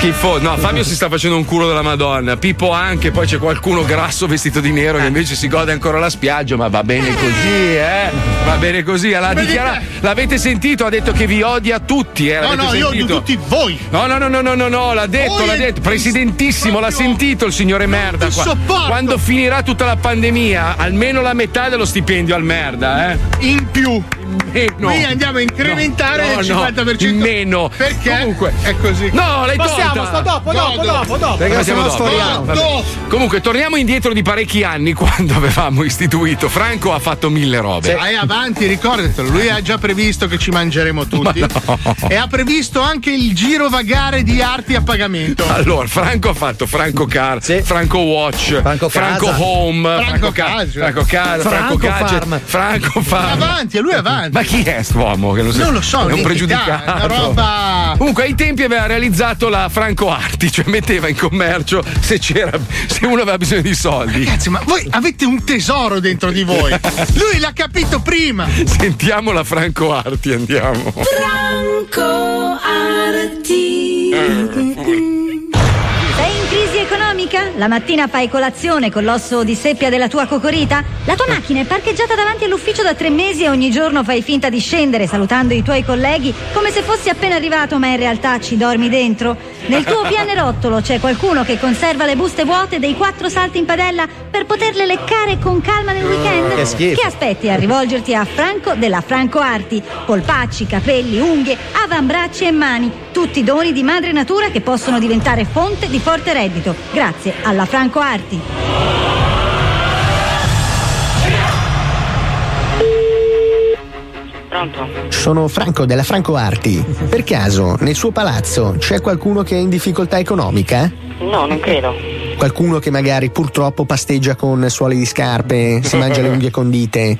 Schifo. No, Fabio si sta facendo un culo della Madonna. Pippo anche, poi c'è qualcuno grasso vestito di nero che invece si gode ancora la spiaggia, ma va bene così, eh? Va bene così. Come dichiara-? L'avete sentito? Ha detto che vi odia tutti, eh? No, L'avete no, io odio sentito? tutti voi. No, no, no, no, no, no, no, l'ha detto, Voi l'ha detto. Presidentissimo, l'ha sentito il signore merda. qua. sopporto. Quando finirà tutta la pandemia, almeno la metà dello stipendio al merda, eh? In più. Meno. Qui andiamo a incrementare No, no, il no, 50%. in meno. Perché? Comunque. È così. No, l'hai Possiamo, tolta. sto dopo, dopo, dopo, dopo. Perché siamo no dopo. Comunque, torniamo indietro di parecchi anni quando avevamo istituito. Franco ha fatto mille robe. Vai avanti, ricordatelo, lui ha già previsto che ci mangeremo tutti. E ha previsto anche il giro vagare di arti a pagamento. Allora, Franco ha fatto Franco Car, Franco Watch, Franco, Casa. Home, Franco Ca- Casa. Franco Casa, Franco, Franco Gadget, Farm. Franco Farm. Avanti, a lui avanti. Ma chi è st'uomo? Che non, Non lo so, è un pregiudicato. roba- Comunque, ai tempi aveva realizzato la Franco Arti, cioè metteva in commercio se c'era, se uno aveva bisogno di soldi. Ragazzi, ma voi avete un tesoro dentro di voi. Lui l'ha capito prima. Sentiamo la Franco Arti, andiamo. Franco in crisi economica? La mattina fai colazione con l'osso di seppia della tua cocorita? La tua macchina è parcheggiata davanti all'ufficio da tre mesi e ogni giorno fai finta di scendere salutando i tuoi colleghi come se fossi appena arrivato ma in realtà ci dormi dentro? Nel tuo pianerottolo c'è qualcuno che conserva le buste vuote dei quattro salti in padella per poterle leccare con calma nel weekend? Che schifo. Che aspetti a rivolgerti a Franco della Franco Arti? Polpacci, capelli, unghie, avambracci e mani, tutti doni di madre natura che possono diventare fonte di forte reddito, grazie alla Franco Arti. Pronto? Sono Franco della Franco Arti. Per caso, nel suo palazzo c'è qualcuno che è in difficoltà economica? No, non credo. Qualcuno che magari purtroppo pasteggia con suoli di scarpe, si mangia le unghie condite?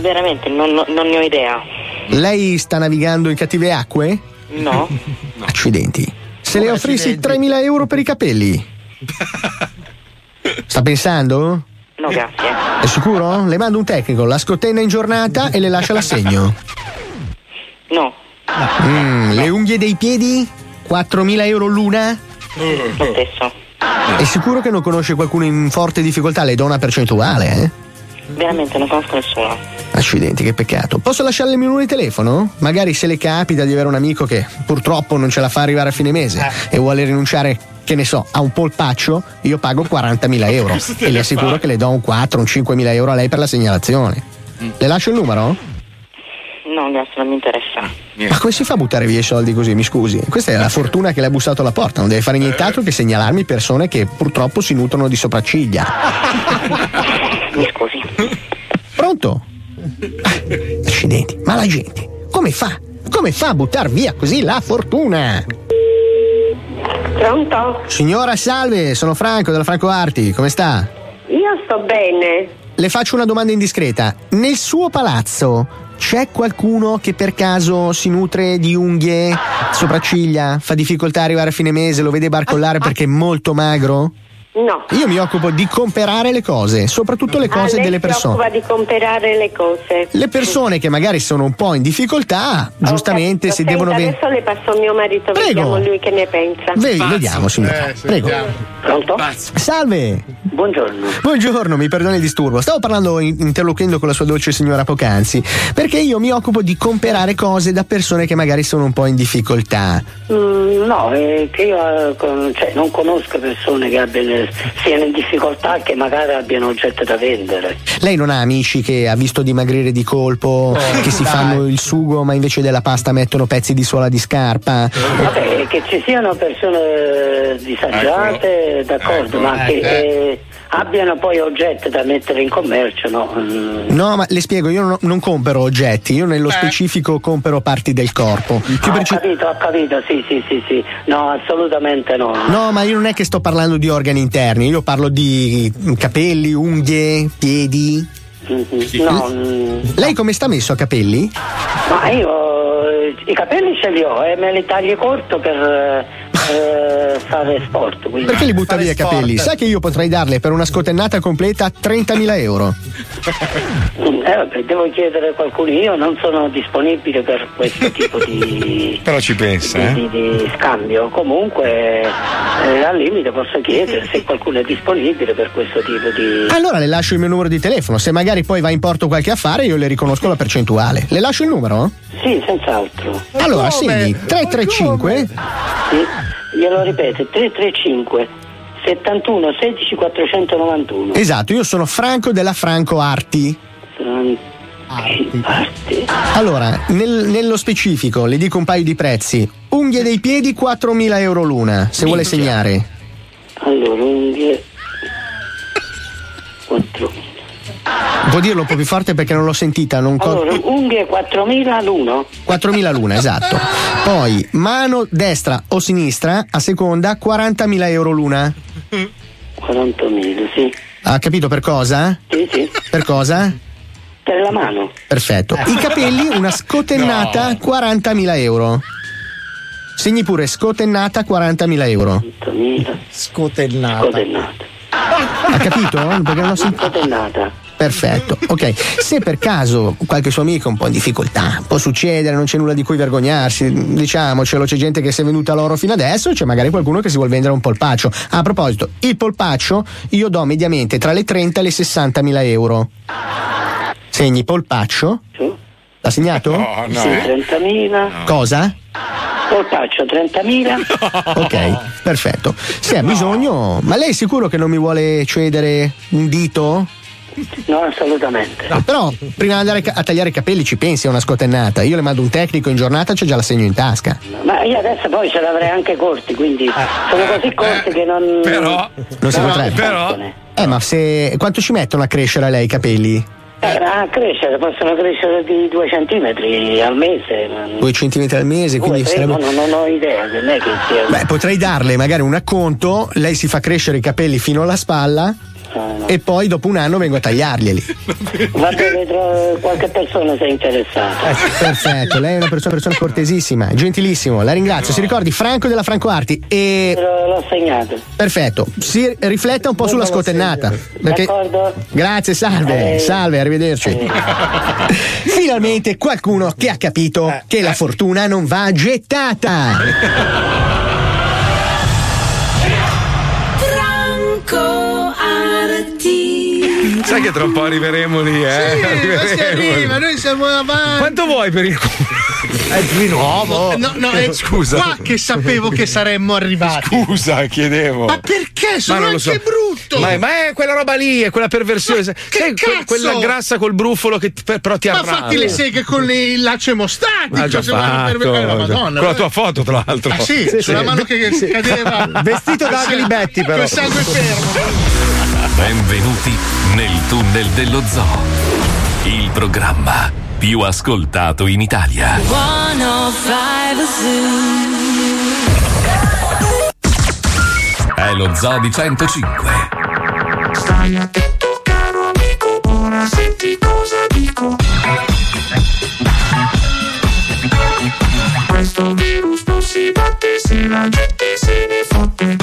Veramente, non- non ne ho idea. Lei sta navigando in cattive acque? No? Accidenti. Se le offrissi 3.000 euro per i capelli? Sta pensando? No, grazie. È sicuro? Le mando un tecnico, la scotenna in giornata e le lascia l'assegno. No. Mm, le unghie dei piedi? 4.000 euro l'una? Lo stesso. È sicuro che non conosce qualcuno in forte difficoltà? Le do una percentuale, eh? Veramente, non conosco nessuno. Accidenti, che peccato. Posso lasciarle il mio numero di telefono? Magari se le capita di avere un amico che purtroppo non ce la fa arrivare a fine mese e vuole rinunciare, che ne so, a un polpaccio, io pago 40.000 euro e le assicuro che le do un 4, un 5.000 euro a lei per la segnalazione. Le lascio il numero? No, grazie, non mi interessa. Ma come si fa a buttare via i soldi così? Mi scusi. Questa è la fortuna che le ha bussato alla porta. Non deve fare nient'altro che segnalarmi persone che purtroppo si nutrono di sopracciglia. Mi scusi. Pronto? Accidenti, ma la gente come fa? Come fa a buttar via così la fortuna? Pronto? Signora, salve, sono Franco della Franco Arti, come sta? Io sto bene. Le faccio una domanda indiscreta. Nel suo palazzo c'è qualcuno che per caso si nutre di unghie, sopracciglia, fa difficoltà a arrivare a fine mese, lo vede barcollare perché è molto magro? No. Io mi occupo di comprare le cose, soprattutto le Ah, cose lei delle si persone. occupa di comprare le cose. Le persone che magari sono un po' in difficoltà, giustamente si Senta, devono vendere. Adesso le passo mio marito, Prego. vediamo lui che ne pensa. Vedi, vediamo, signora. Prego. Pronto? Salve. Buongiorno. Buongiorno, mi perdoni il disturbo. Stavo parlando, in- interloquendo con la sua dolce signora poc'anzi, perché io mi occupo di comprare cose da persone che magari sono un po' in difficoltà. Mm, no, è che io eh, con- cioè, non conosco persone che abbiano, siano in difficoltà e che magari abbiano oggetti da vendere. Lei non ha amici che ha visto dimagrire di colpo, che si dai. fanno il sugo ma invece della pasta mettono pezzi di suola di scarpa? Vabbè, che ci siano persone disagiate, d'accordo, ma che eh, abbiano poi oggetti da mettere in commercio, no? Mm, No, ma le spiego, io non, non compro oggetti, io nello specifico compro parti del corpo. Più ho preci- capito, ho capito, sì, sì, sì, sì. No, assolutamente no. No, ma io non è che sto parlando di organi interni, io parlo di capelli, unghie, piedi. No, mm, Lei come sta messo a capelli? ma io eh, i capelli ce li ho e me li taglio corto per, eh, fare sport. Quindi. Perché li butta via i capelli? Sai che io potrei darle per una scotennata completa 30.000 euro. Eh, vabbè, devo chiedere a qualcuno, io non sono disponibile per questo tipo di, Però ci pensa, eh? di- di scambio. Comunque, eh, al limite posso chiedere se qualcuno è disponibile per questo tipo di. Allora le lascio il mio numero di telefono. Se magari poi va in porto qualche affare, io le riconosco la percentuale. Le lascio il numero? Sì, senz'altro. Allora, segni 335 Sì, glielo ripeto, 335 71 16 491. Esatto, io sono Franco della Franco Arti. Allora, nel- nello specifico le dico un paio di prezzi. Unghie dei piedi 4.000 euro l'una, se vuole segnare. Allora, unghie 4. Può dirlo un po' più forte perché non l'ho sentita, non co- Allora, unghie 4000 l'uno. 4.000 l'una, esatto. Poi mano destra o sinistra, a seconda, 40.000 euro l'una. 40.000, sì. Ha capito per cosa? Sì, sì. Per cosa? Per la mano. Perfetto. I capelli, una scotennata, 40.000 euro. Segni pure scotennata 40.000 euro. Scotennata. Scotennata. Ha capito? Perché non ho sentito. Scotennata. Perfetto, ok. Se per caso qualche suo amico è un po' in difficoltà, può succedere, non c'è nulla di cui vergognarsi, diciamocelo, c'è gente che si è venuta l'oro fino adesso, c'è magari qualcuno che si vuole vendere un polpaccio. A proposito, il polpaccio io do mediamente tra le 30 e le 60 mila euro. Segni polpaccio? L'ha segnato? Sì, 30.000. Cosa? Polpaccio 30.000. Ok, perfetto. Se ha bisogno, ma lei è sicuro che non mi vuole cedere un dito? No, assolutamente. No, però prima di andare a tagliare i capelli ci pensi a una scotennata. Io le mando un tecnico in giornata, c'è già la segno in tasca. Ma io adesso poi ce l'avrei anche corti, quindi sono così corti che non. Non si potrebbe. però- Eh, ma se. quanto ci mettono a crescere a lei i capelli? Eh, a crescere, possono crescere di 2 centimetri al mese. Due centimetri al mese, quindi Due, sarebbe. no, non ho idea, non è che sia. Beh, potrei darle magari un acconto, lei si fa crescere i capelli fino alla spalla e poi dopo un anno vengo a tagliarglieli. Va bene, qualche persona se è interessata. Perfetto, lei è una persona, persona cortesissima, gentilissimo, la ringrazio. Si ricordi Franco della Franco Arti e. L'ho segnato. Perfetto, si rifletta un po' sulla scotennata. Perché... D'accordo? Grazie, salve, Eh. salve, arrivederci. Finalmente qualcuno che ha capito che la fortuna non va gettata. Sai che tra un po' arriveremo lì, eh? Sì, ma si arriva, noi siamo avanti. Quanto vuoi per il culo? È di nuovo. No, no, è Scusa. qua che sapevo che saremmo arrivati. Scusa, chiedevo. Ma perché? Sono Ma anche so. brutto. Ma è, ma è quella roba lì, è quella perversione. Sai, que- cazzo? quella grassa col bruffolo che per- però ti Ma arrabia. fatti le seghe con le- il laccio emostatico. Ha già se vuoi fatto, per- eh, la Madonna. con la tua foto, tra l'altro. Ah sì, sulla mano che Sì. cadeva. Vestito da Glibetti, però. Col sangue fermo. Benvenuti nel tunnel dello zoo. Il programma più ascoltato in Italia. 105 Zoo. È lo Zoo di 105. Stai attento caro amico, ora senti cosa dico. Questo virus non si batte se la gente se ne fotte.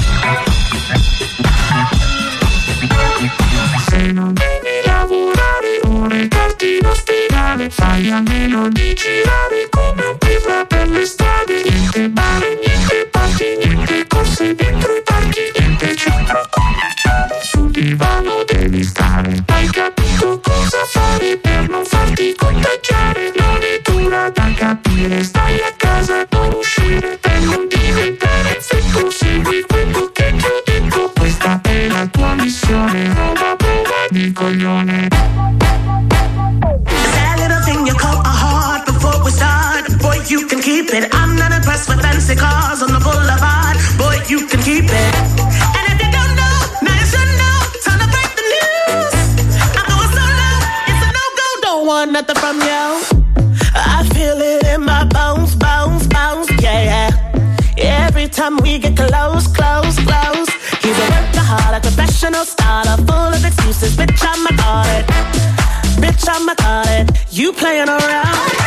In ospedale, fai a meno di girare come un pirla per le strade. Niente bar, niente party, niente corse dentro i parchi, niente centro commerciale. Sul divano devi stare. Hai capito cosa fare per non farti contagiare? Non è dura da capire, stai a casa, non uscire per non diventare freddo. Segui quello che ti ho detto, questa è la tua missione. Roba prova di coglione. Impressed with fancy cars on the boulevard. Boy, you can keep it. And if you don't know, now you should know. Time to break the news. I'm going solo. It's a no-go. Don't want nothing from you. I feel it in my bones, bones, bones. Yeah. Every time we get close, close, close. He's a workaholic, professional starter, full of excuses. Bitch, I'm about it. Bitch, I'm about it. You playing around.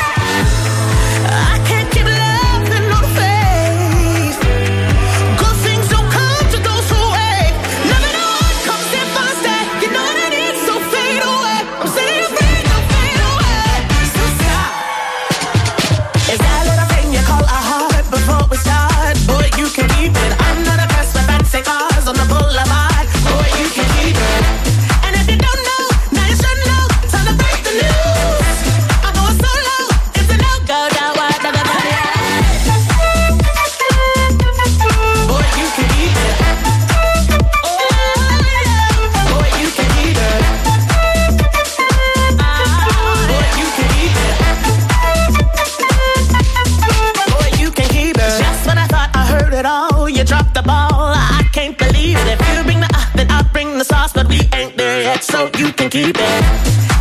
So you can keep it.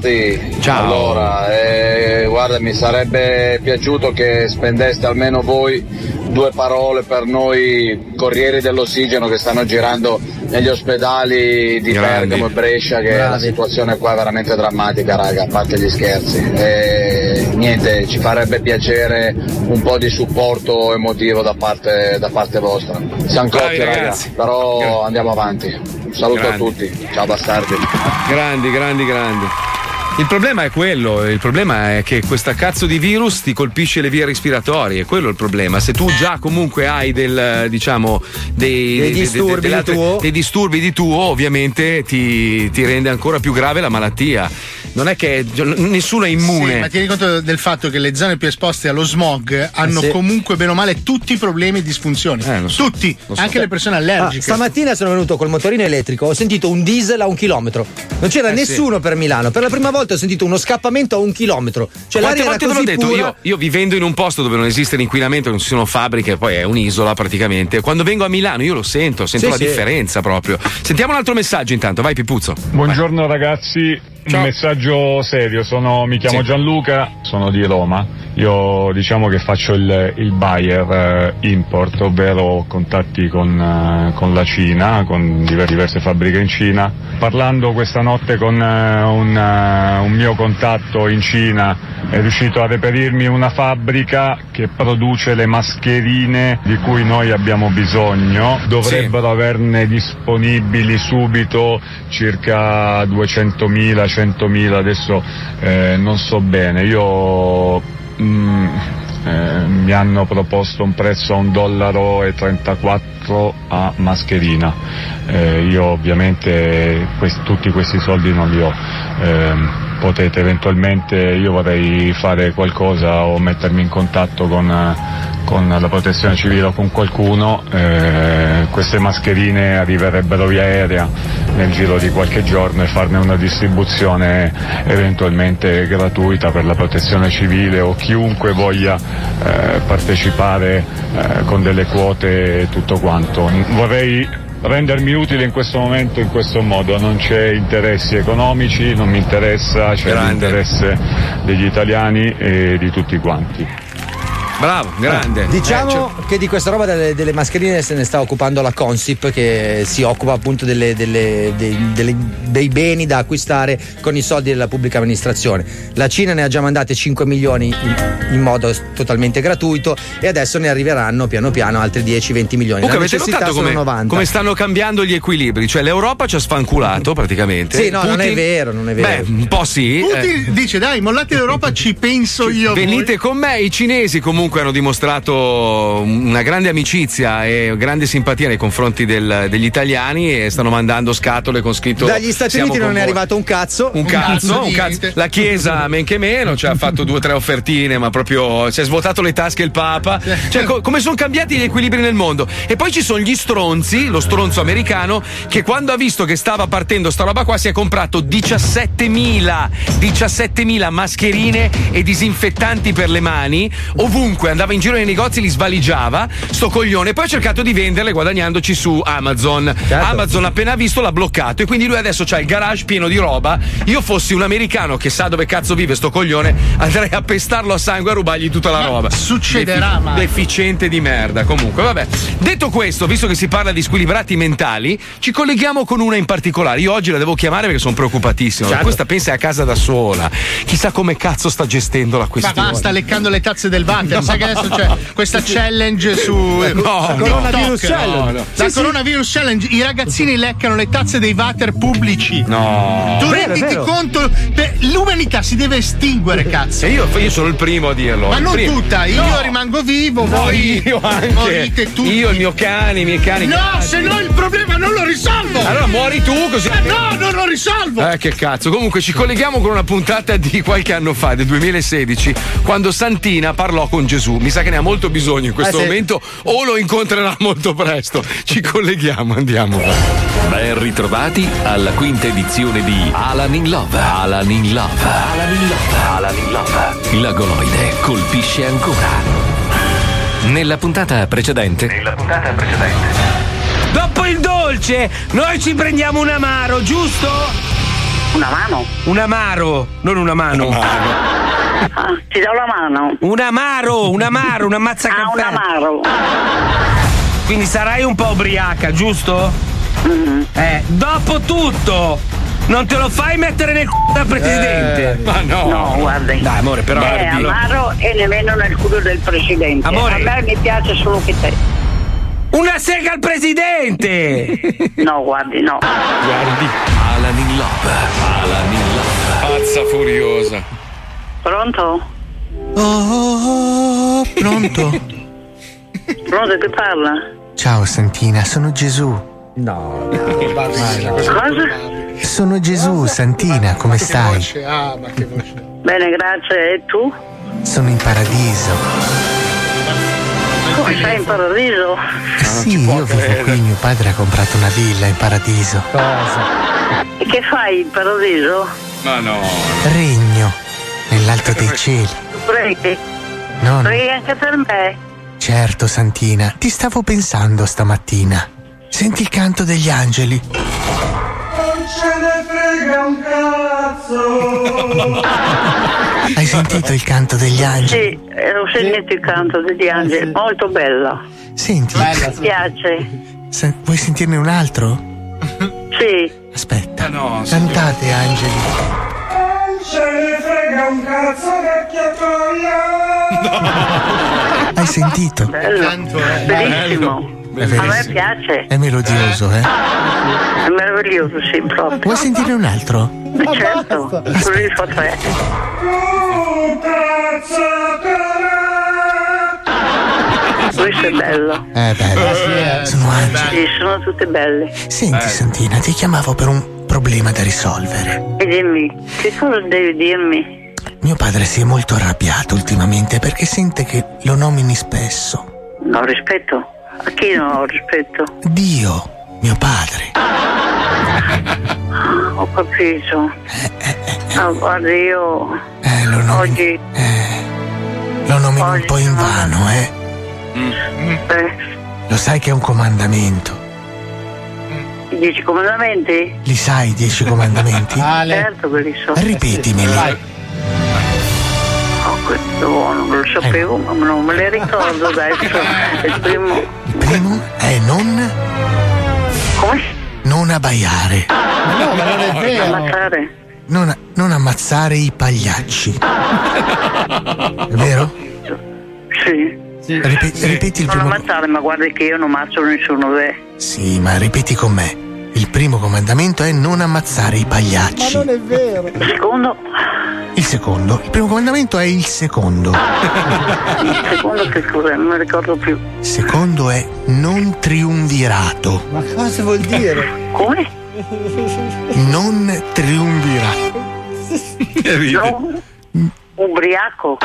Bastardi. Ciao. Allora, eh, guarda, mi sarebbe piaciuto che spendeste almeno voi due parole per noi corrieri dell'ossigeno che stanno girando negli ospedali di Grandi. Bergamo e Brescia, che Bravi. la situazione qua è veramente drammatica, raga, a parte gli scherzi. E, niente, ci farebbe piacere un po' di supporto emotivo da parte, da parte vostra. Siamo cotti, raga, ragazzi. però andiamo avanti. Un saluto Grandi. a tutti, ciao bastardi. Grandi, grandi, grandi. Il problema è quello, il problema è che questa cazzo di virus ti colpisce le vie respiratorie, quello è il problema. Se tu già comunque hai del, diciamo, dei, Dei disturbi delle di tuo. dei disturbi di tuo, ovviamente ti, ti rende ancora più grave la malattia. Non è che nessuno è immune. Sì, ma tieni conto del fatto che le zone più esposte allo smog hanno Eh sì. comunque bene o male tutti i problemi e disfunzioni. tutti, anche le persone Ah, allergiche. stamattina sono venuto col motorino elettrico, ho sentito un diesel a un chilometro. Non c'era Eh, nessuno per Milano. Per la prima volta ho sentito uno scappamento a un chilometro. Cioè Quante l'aria era volte ve l'ho così detto? pura. Io, io vivendo in un posto dove non esiste l'inquinamento, non ci sono fabbriche, poi è un'isola praticamente. Quando vengo a Milano io lo sento, sento Sì, la sì. differenza proprio. Sentiamo un altro messaggio intanto, vai Pipuzzo. Buongiorno ragazzi, un messaggio serio, sono- mi chiamo Sì. Gianluca, sono di Roma, io diciamo che faccio il, il buyer eh, import, ovvero contatti con, eh, con la Cina, con diver- diverse fabbriche in Cina. Parlando questa notte con eh, un, eh, un mio contatto in Cina è riuscito a reperirmi una fabbrica che produce le mascherine di cui noi abbiamo bisogno, dovrebbero averne disponibili subito circa 200.000, 100.000, adesso eh, non so bene, io mm, eh, mi hanno proposto un prezzo a un dollaro 34 a mascherina, Eh, io ovviamente quest- tutti questi soldi non li ho. Potete eventualmente, io vorrei fare qualcosa o mettermi in contatto con, con la protezione civile o con qualcuno, eh, queste mascherine arriverebbero via aerea nel giro di qualche giorno e farne una distribuzione eventualmente gratuita per la protezione civile o chiunque voglia eh, partecipare eh, con delle quote e tutto quanto. Vorrei rendermi utile in questo momento in questo modo, non c'è interessi economici, non mi interessa, c'è l'interesse degli italiani e di tutti quanti. Bravo, grande. Diciamo Eh, cioè- che di questa roba delle, delle mascherine se ne sta occupando la Consip che si occupa appunto delle- delle- dei, delle- dei beni da acquistare con i soldi della pubblica amministrazione. La Cina ne ha già mandate 5 milioni in, in modo totalmente gratuito e adesso ne arriveranno piano piano altri 10-20 milioni. Comunque La avete necessità notato sono come, 90. come stanno cambiando gli equilibri? Cioè l'Europa ci ha sfanculato praticamente. Sì, no, non è vero, non è vero. Beh, un po' sì. Putin eh. dice dai, mollate l'Europa, ci penso io. a voi." Venite con me, i cinesi comunque hanno dimostrato una grande amicizia e grande simpatia nei confronti del- degli italiani e stanno mandando scatole con scritto Dagli Stati "Siamo Uniti non è voi". arrivato un cazzo. Un cazzo, un cazzo. La Chiesa, men che meno, ci ha fatto due o tre offertine, ma proprio si è svuotato le tasche il Papa. Cioè, co- come sono cambiati gli equilibri nel mondo? E poi ci sono gli stronzi, lo stronzo americano, che quando ha visto che stava partendo sta roba qua si è comprato 17.000, 17.000 mascherine e disinfettanti per le mani, ovunque, andava in giro nei negozi, li svaligiava, sto coglione, poi ha cercato di venderle guadagnandoci su Amazon. Amazon appena visto l'ha bloccato e quindi lui adesso ha il garage pieno di roba. Io fossi un americano che sa dove cazzo vive sto coglione, andrei a pestarlo a sangue e a rubargli tutta la roba. succederà, Defi- ma- Deficiente di merda. Comunque, vabbè. Detto questo, visto che si parla di squilibrati mentali, ci colleghiamo con una in particolare. Io oggi la devo chiamare perché sono preoccupatissimo. Certo. Questa pensa è a casa da sola. Chissà come cazzo sta gestendo la Ma questione. va, sta leccando le tazze del water. Sai che adesso c'è questa challenge su No, coronavirus no, challenge. no. La Sì, sì. coronavirus challenge, i ragazzini leccano le tazze dei water pubblici. No. Tu Vero, renditi vero. conto? Beh, l'umanità si deve estinguere, cazzo. Io, io sono il primo a dirlo. Ma non primo. tutta, io No. rimango vivo, No, voi io anche. morite tutti. Io, il mio cane, i miei cani. No, gatti. se no il problema non lo risolvo. Allora muori tu così. Eh, no, non lo risolvo. Eh, che cazzo. Comunque ci colleghiamo con una puntata di qualche anno fa, del 2016, quando Santina parlò con Gesù. Mi sa che ne ha molto bisogno in questo Eh, sì. momento o lo incontrerà molto presto. Ci colleghiamo, andiamo. Ben ritrovati alla quinta edizione di Alan in Love. Alan in Love. Alan in Love. Alan in Love. La goloide colpisce ancora. Nella puntata precedente. Nella puntata precedente. Dopo il dolce, noi ci prendiamo un amaro, giusto? Una mano? Un amaro, non una mano. Ah, ti do la mano. Un amaro, un amaro, una mazza Ah, un amaro. Quindi sarai un po' ubriaca, giusto? Mm-hmm. Eh, dopo tutto, non te lo fai mettere nel c***o da presidente? Eh, ma no. No, guardi. Dai, amore, però. Dillo. amaro e nemmeno nel culo del presidente. Amore. A me mi piace solo che te. Una sega al presidente! No, guardi, no. Guardi. Alan in Love. Alan in Love. Pazza furiosa. Pronto? Oh, pronto? Pronto che parla? Ciao Santina, sono Gesù. No, Cosa? Sono Gesù, Santina, come stai? Ah, ma che voce. Bene, grazie. E tu? Sono in paradiso. Come sei in paradiso? Eh sì, io vivo qui, mio padre ha comprato una villa in paradiso. E che fai in paradiso? Ma no. Regno, nell'alto dei cieli. Preghi? No, no. Preghi anche per me? Certo, Santina, ti stavo pensando stamattina. Senti il canto degli angeli. Non ce ne frega un cazzo. Hai sentito il canto degli angeli? Sì, eh, ho sentito il canto degli angeli, molto bello. Senti, Mi piace. sen- vuoi sentirne un altro? Sì. Aspetta, no, cantate angeli. Ce ne frega un cazzo, vecchia troia. Hai sentito? Bello. Bellissimo. È A me piace. È melodioso, eh? È meraviglioso, sì, proprio. Vuoi sentirne un altro? Eh, certo, fa tre. Questo è bello. Eh, bello. Sono angeli. Sì, sono tutte belle. Senti, Santina, ti chiamavo per un problema da risolvere. E dimmi, che cosa devi dirmi? Mio padre si è molto arrabbiato ultimamente perché sente che lo nomini spesso. No rispetto? A chi non ho rispetto? Dio, mio padre. Ho capito. Ah, guarda, io Eh, lo nomini, oggi lo nomini un po' in vano, eh? eh, Lo sai che è un comandamento. I dieci comandamenti? Li sai i dieci comandamenti? Certo che li so. Ripetimeli. Oh, questo buono, non lo sapevo, ma non me li ricordo adesso. Il primo. Il primo è non. Come? Non abbaiare. no, ma non è vero. Ammazzare? Non, non ammazzare i pagliacci. È vero? Sì. Ripe- ripeti il Non primo. ammazzare, ma guarda che io non ammazzo nessuno, beh. Sì, ma ripeti con me. Il primo comandamento è non ammazzare i pagliacci. è vero. Il secondo? Il secondo. Il primo comandamento è il secondo. Il secondo che cos'è? Non mi ricordo più. Il secondo è non triunvirato. Ma cosa vuol dire? Come? Non triunvirato. No. Ubriaco.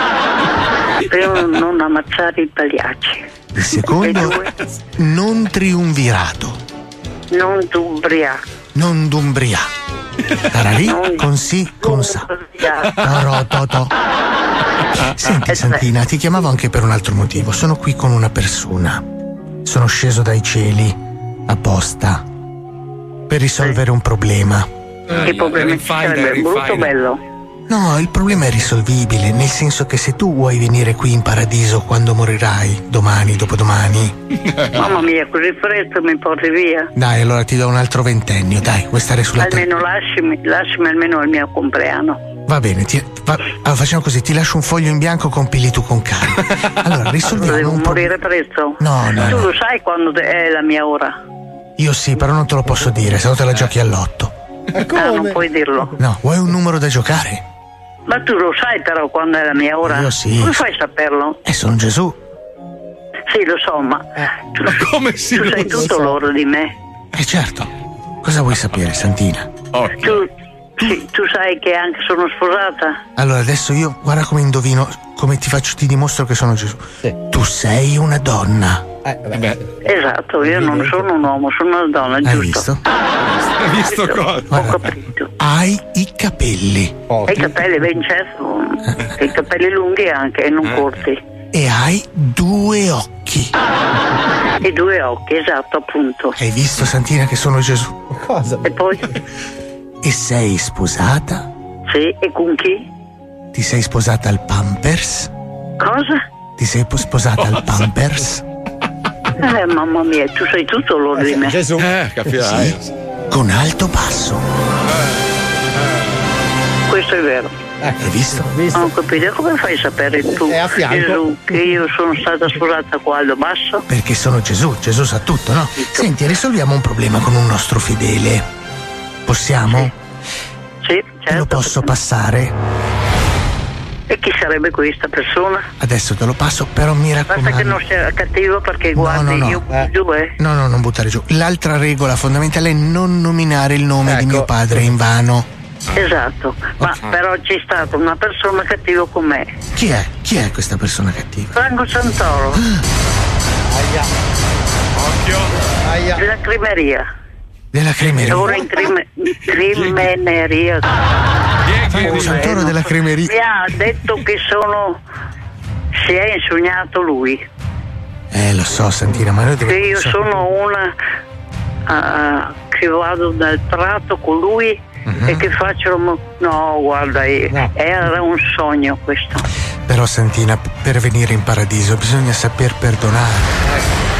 Per non ammazzare i pagliacci. Il secondo non triunvirato. Non d'ubriaco. Non d'umbria. Tararì, con sì, con sa. Toro, toto. Senti Santina, ti chiamavo anche per un altro motivo. Sono qui con una persona. Sono sceso dai cieli apposta per risolvere un problema. Che problema sarebbe? Brutto bello? No, il problema è risolvibile, nel senso che se tu vuoi venire qui in paradiso quando morirai, domani, dopodomani, Mamma mia, così presto mi porti via. dai, allora ti do un altro ventennio, dai, vuoi stare sulla terra? Almeno lasciami, lasciami almeno al mio compleanno. Va bene, ti- va- allora, facciamo così, ti lascio un foglio in bianco, compili tu con calma. Allora, risolviamo Devo un po'. morire presto. No, no, Tu no. lo sai quando è la mia ora? Io sì, però non te lo posso dire, se no te la giochi all'otto. Ah, non puoi dirlo. No, vuoi un numero da giocare? Ma tu lo sai però quando è la mia ora? Io sì. Come fai a saperlo? E sono Gesù. Sì, lo so, ma tu, come si tu lo sai so? tutto l'oro di me. Eh certo. Cosa vuoi sapere, Santina? Tu, sì, tu sai che anche sono sposata? Allora, adesso io, guarda come indovino, come ti faccio, ti dimostro che sono Gesù. Tu sei una donna. Esatto, io non sono un uomo, sono una donna, Hai giusto? visto? Hai visto cosa? Ho capito. Hai i capelli. E i capelli, ben certo, i capelli lunghi anche e non corti. E hai due occhi. E due occhi, esatto, appunto. Hai visto, Santina, che sono Gesù? Cosa? E poi? E sei sposata? Sì, e con chi? Ti sei sposata al Pampers? Cosa? Ti sei po- sposata al Pampers? Eh, mamma mia, tu sai tutto l'oro di me. Eh, capirai. Con alto basso. Questo è vero. Hai visto? Non capito, come fai a sapere tu, È a fianco. Gesù, che io sono stata sposata qua alto basso? Perché sono Gesù, Gesù sa tutto, no? Senti, risolviamo un problema con un nostro fedele. Possiamo? Sì, Te lo posso passare? E chi sarebbe questa persona? Adesso te lo passo, però mi Basta che raccomando. non sia cattivo perché guardi, no. io giù eh. No, no, non buttare giù. L'altra regola fondamentale è non nominare il nome di mio padre in vano. Esatto, ma però c'è stata una persona cattiva con me. Chi è? Chi è questa persona cattiva? Franco Santoro. Occhio. Della crimeria. Della cremeria. Lavora in crime- crimeneria. Franco Santoro della cremeria. Mi ha detto che sono. Si è insognato lui. Eh, lo so, Santina, ma noi Che dobbiamo. io sono una. ah, che vado dal prato con lui Mhm. e che faccio. No, guarda, era un sogno questo. Però, Santina, per venire in paradiso bisogna saper perdonare.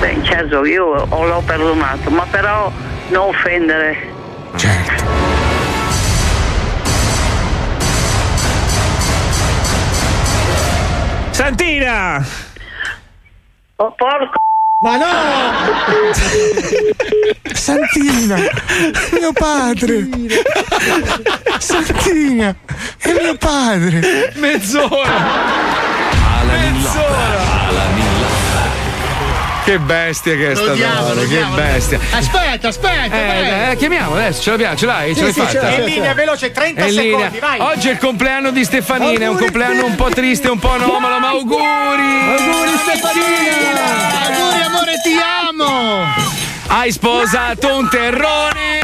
Beh, certo, io ho- l'ho perdonato, ma però non offendere. Certo. Santina! Oh, porco! Ma no! Santina! Mio padre! Santina! È mio padre! Mezz'ora! Che bestia che è Lo sta odiamo, lo che bestia. Aspetta, aspetta, Eh, eh, chiamiamo adesso, ce l'abbiamo, ce l'hai, Sì, ce l'hai sì, fatta. l'ho, In linea, veloce, 30 È in linea. secondi, vai. Oggi è il compleanno di Stefanina, è un compleanno un po' triste, un po' anomalo, ma auguri! Auguri Stefanina! Auguri amore, ti amo! Hai sposato un terrone!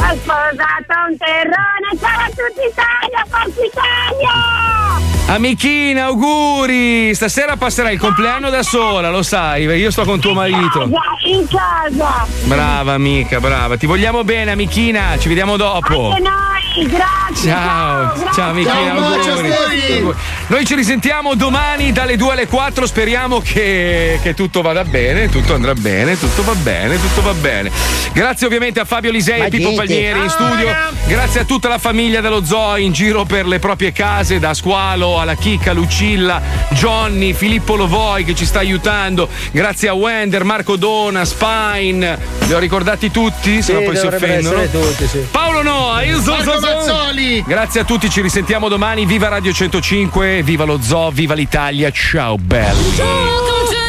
Ho sposato un terrone, ciao a tutti Italia, Forza Italia! Amichina, auguri! Stasera passerai il compleanno da sola, lo sai, io sto con tuo marito. In casa! Brava amica, brava. Ti vogliamo bene, amichina. Ci vediamo dopo. Anche noi, grazie! Ciao, ciao Ciao, bacio, auguri. Steffi. Noi ci risentiamo domani dalle 2 alle 4. Speriamo che, che tutto vada bene, tutto andrà bene, tutto va bene, tutto va bene. Grazie ovviamente a Fabio Lisei e Pippo. Palmieri in studio. Grazie a tutta la famiglia dello Zoo in giro per le proprie case, da Squalo alla Chicca, Lucilla, Johnny, Filippo Lovoi che ci sta aiutando. Grazie a Wender, Marco Dona, Spine. Li ho ricordati tutti, se Sì, no poi si offendono. tutti, sì. Paolo Noa, io so, Marco so, so. Mazzoli! Grazie a tutti, ci risentiamo domani. Viva Radio 105, viva lo zoo, viva l'Italia. Ciao belli. Oh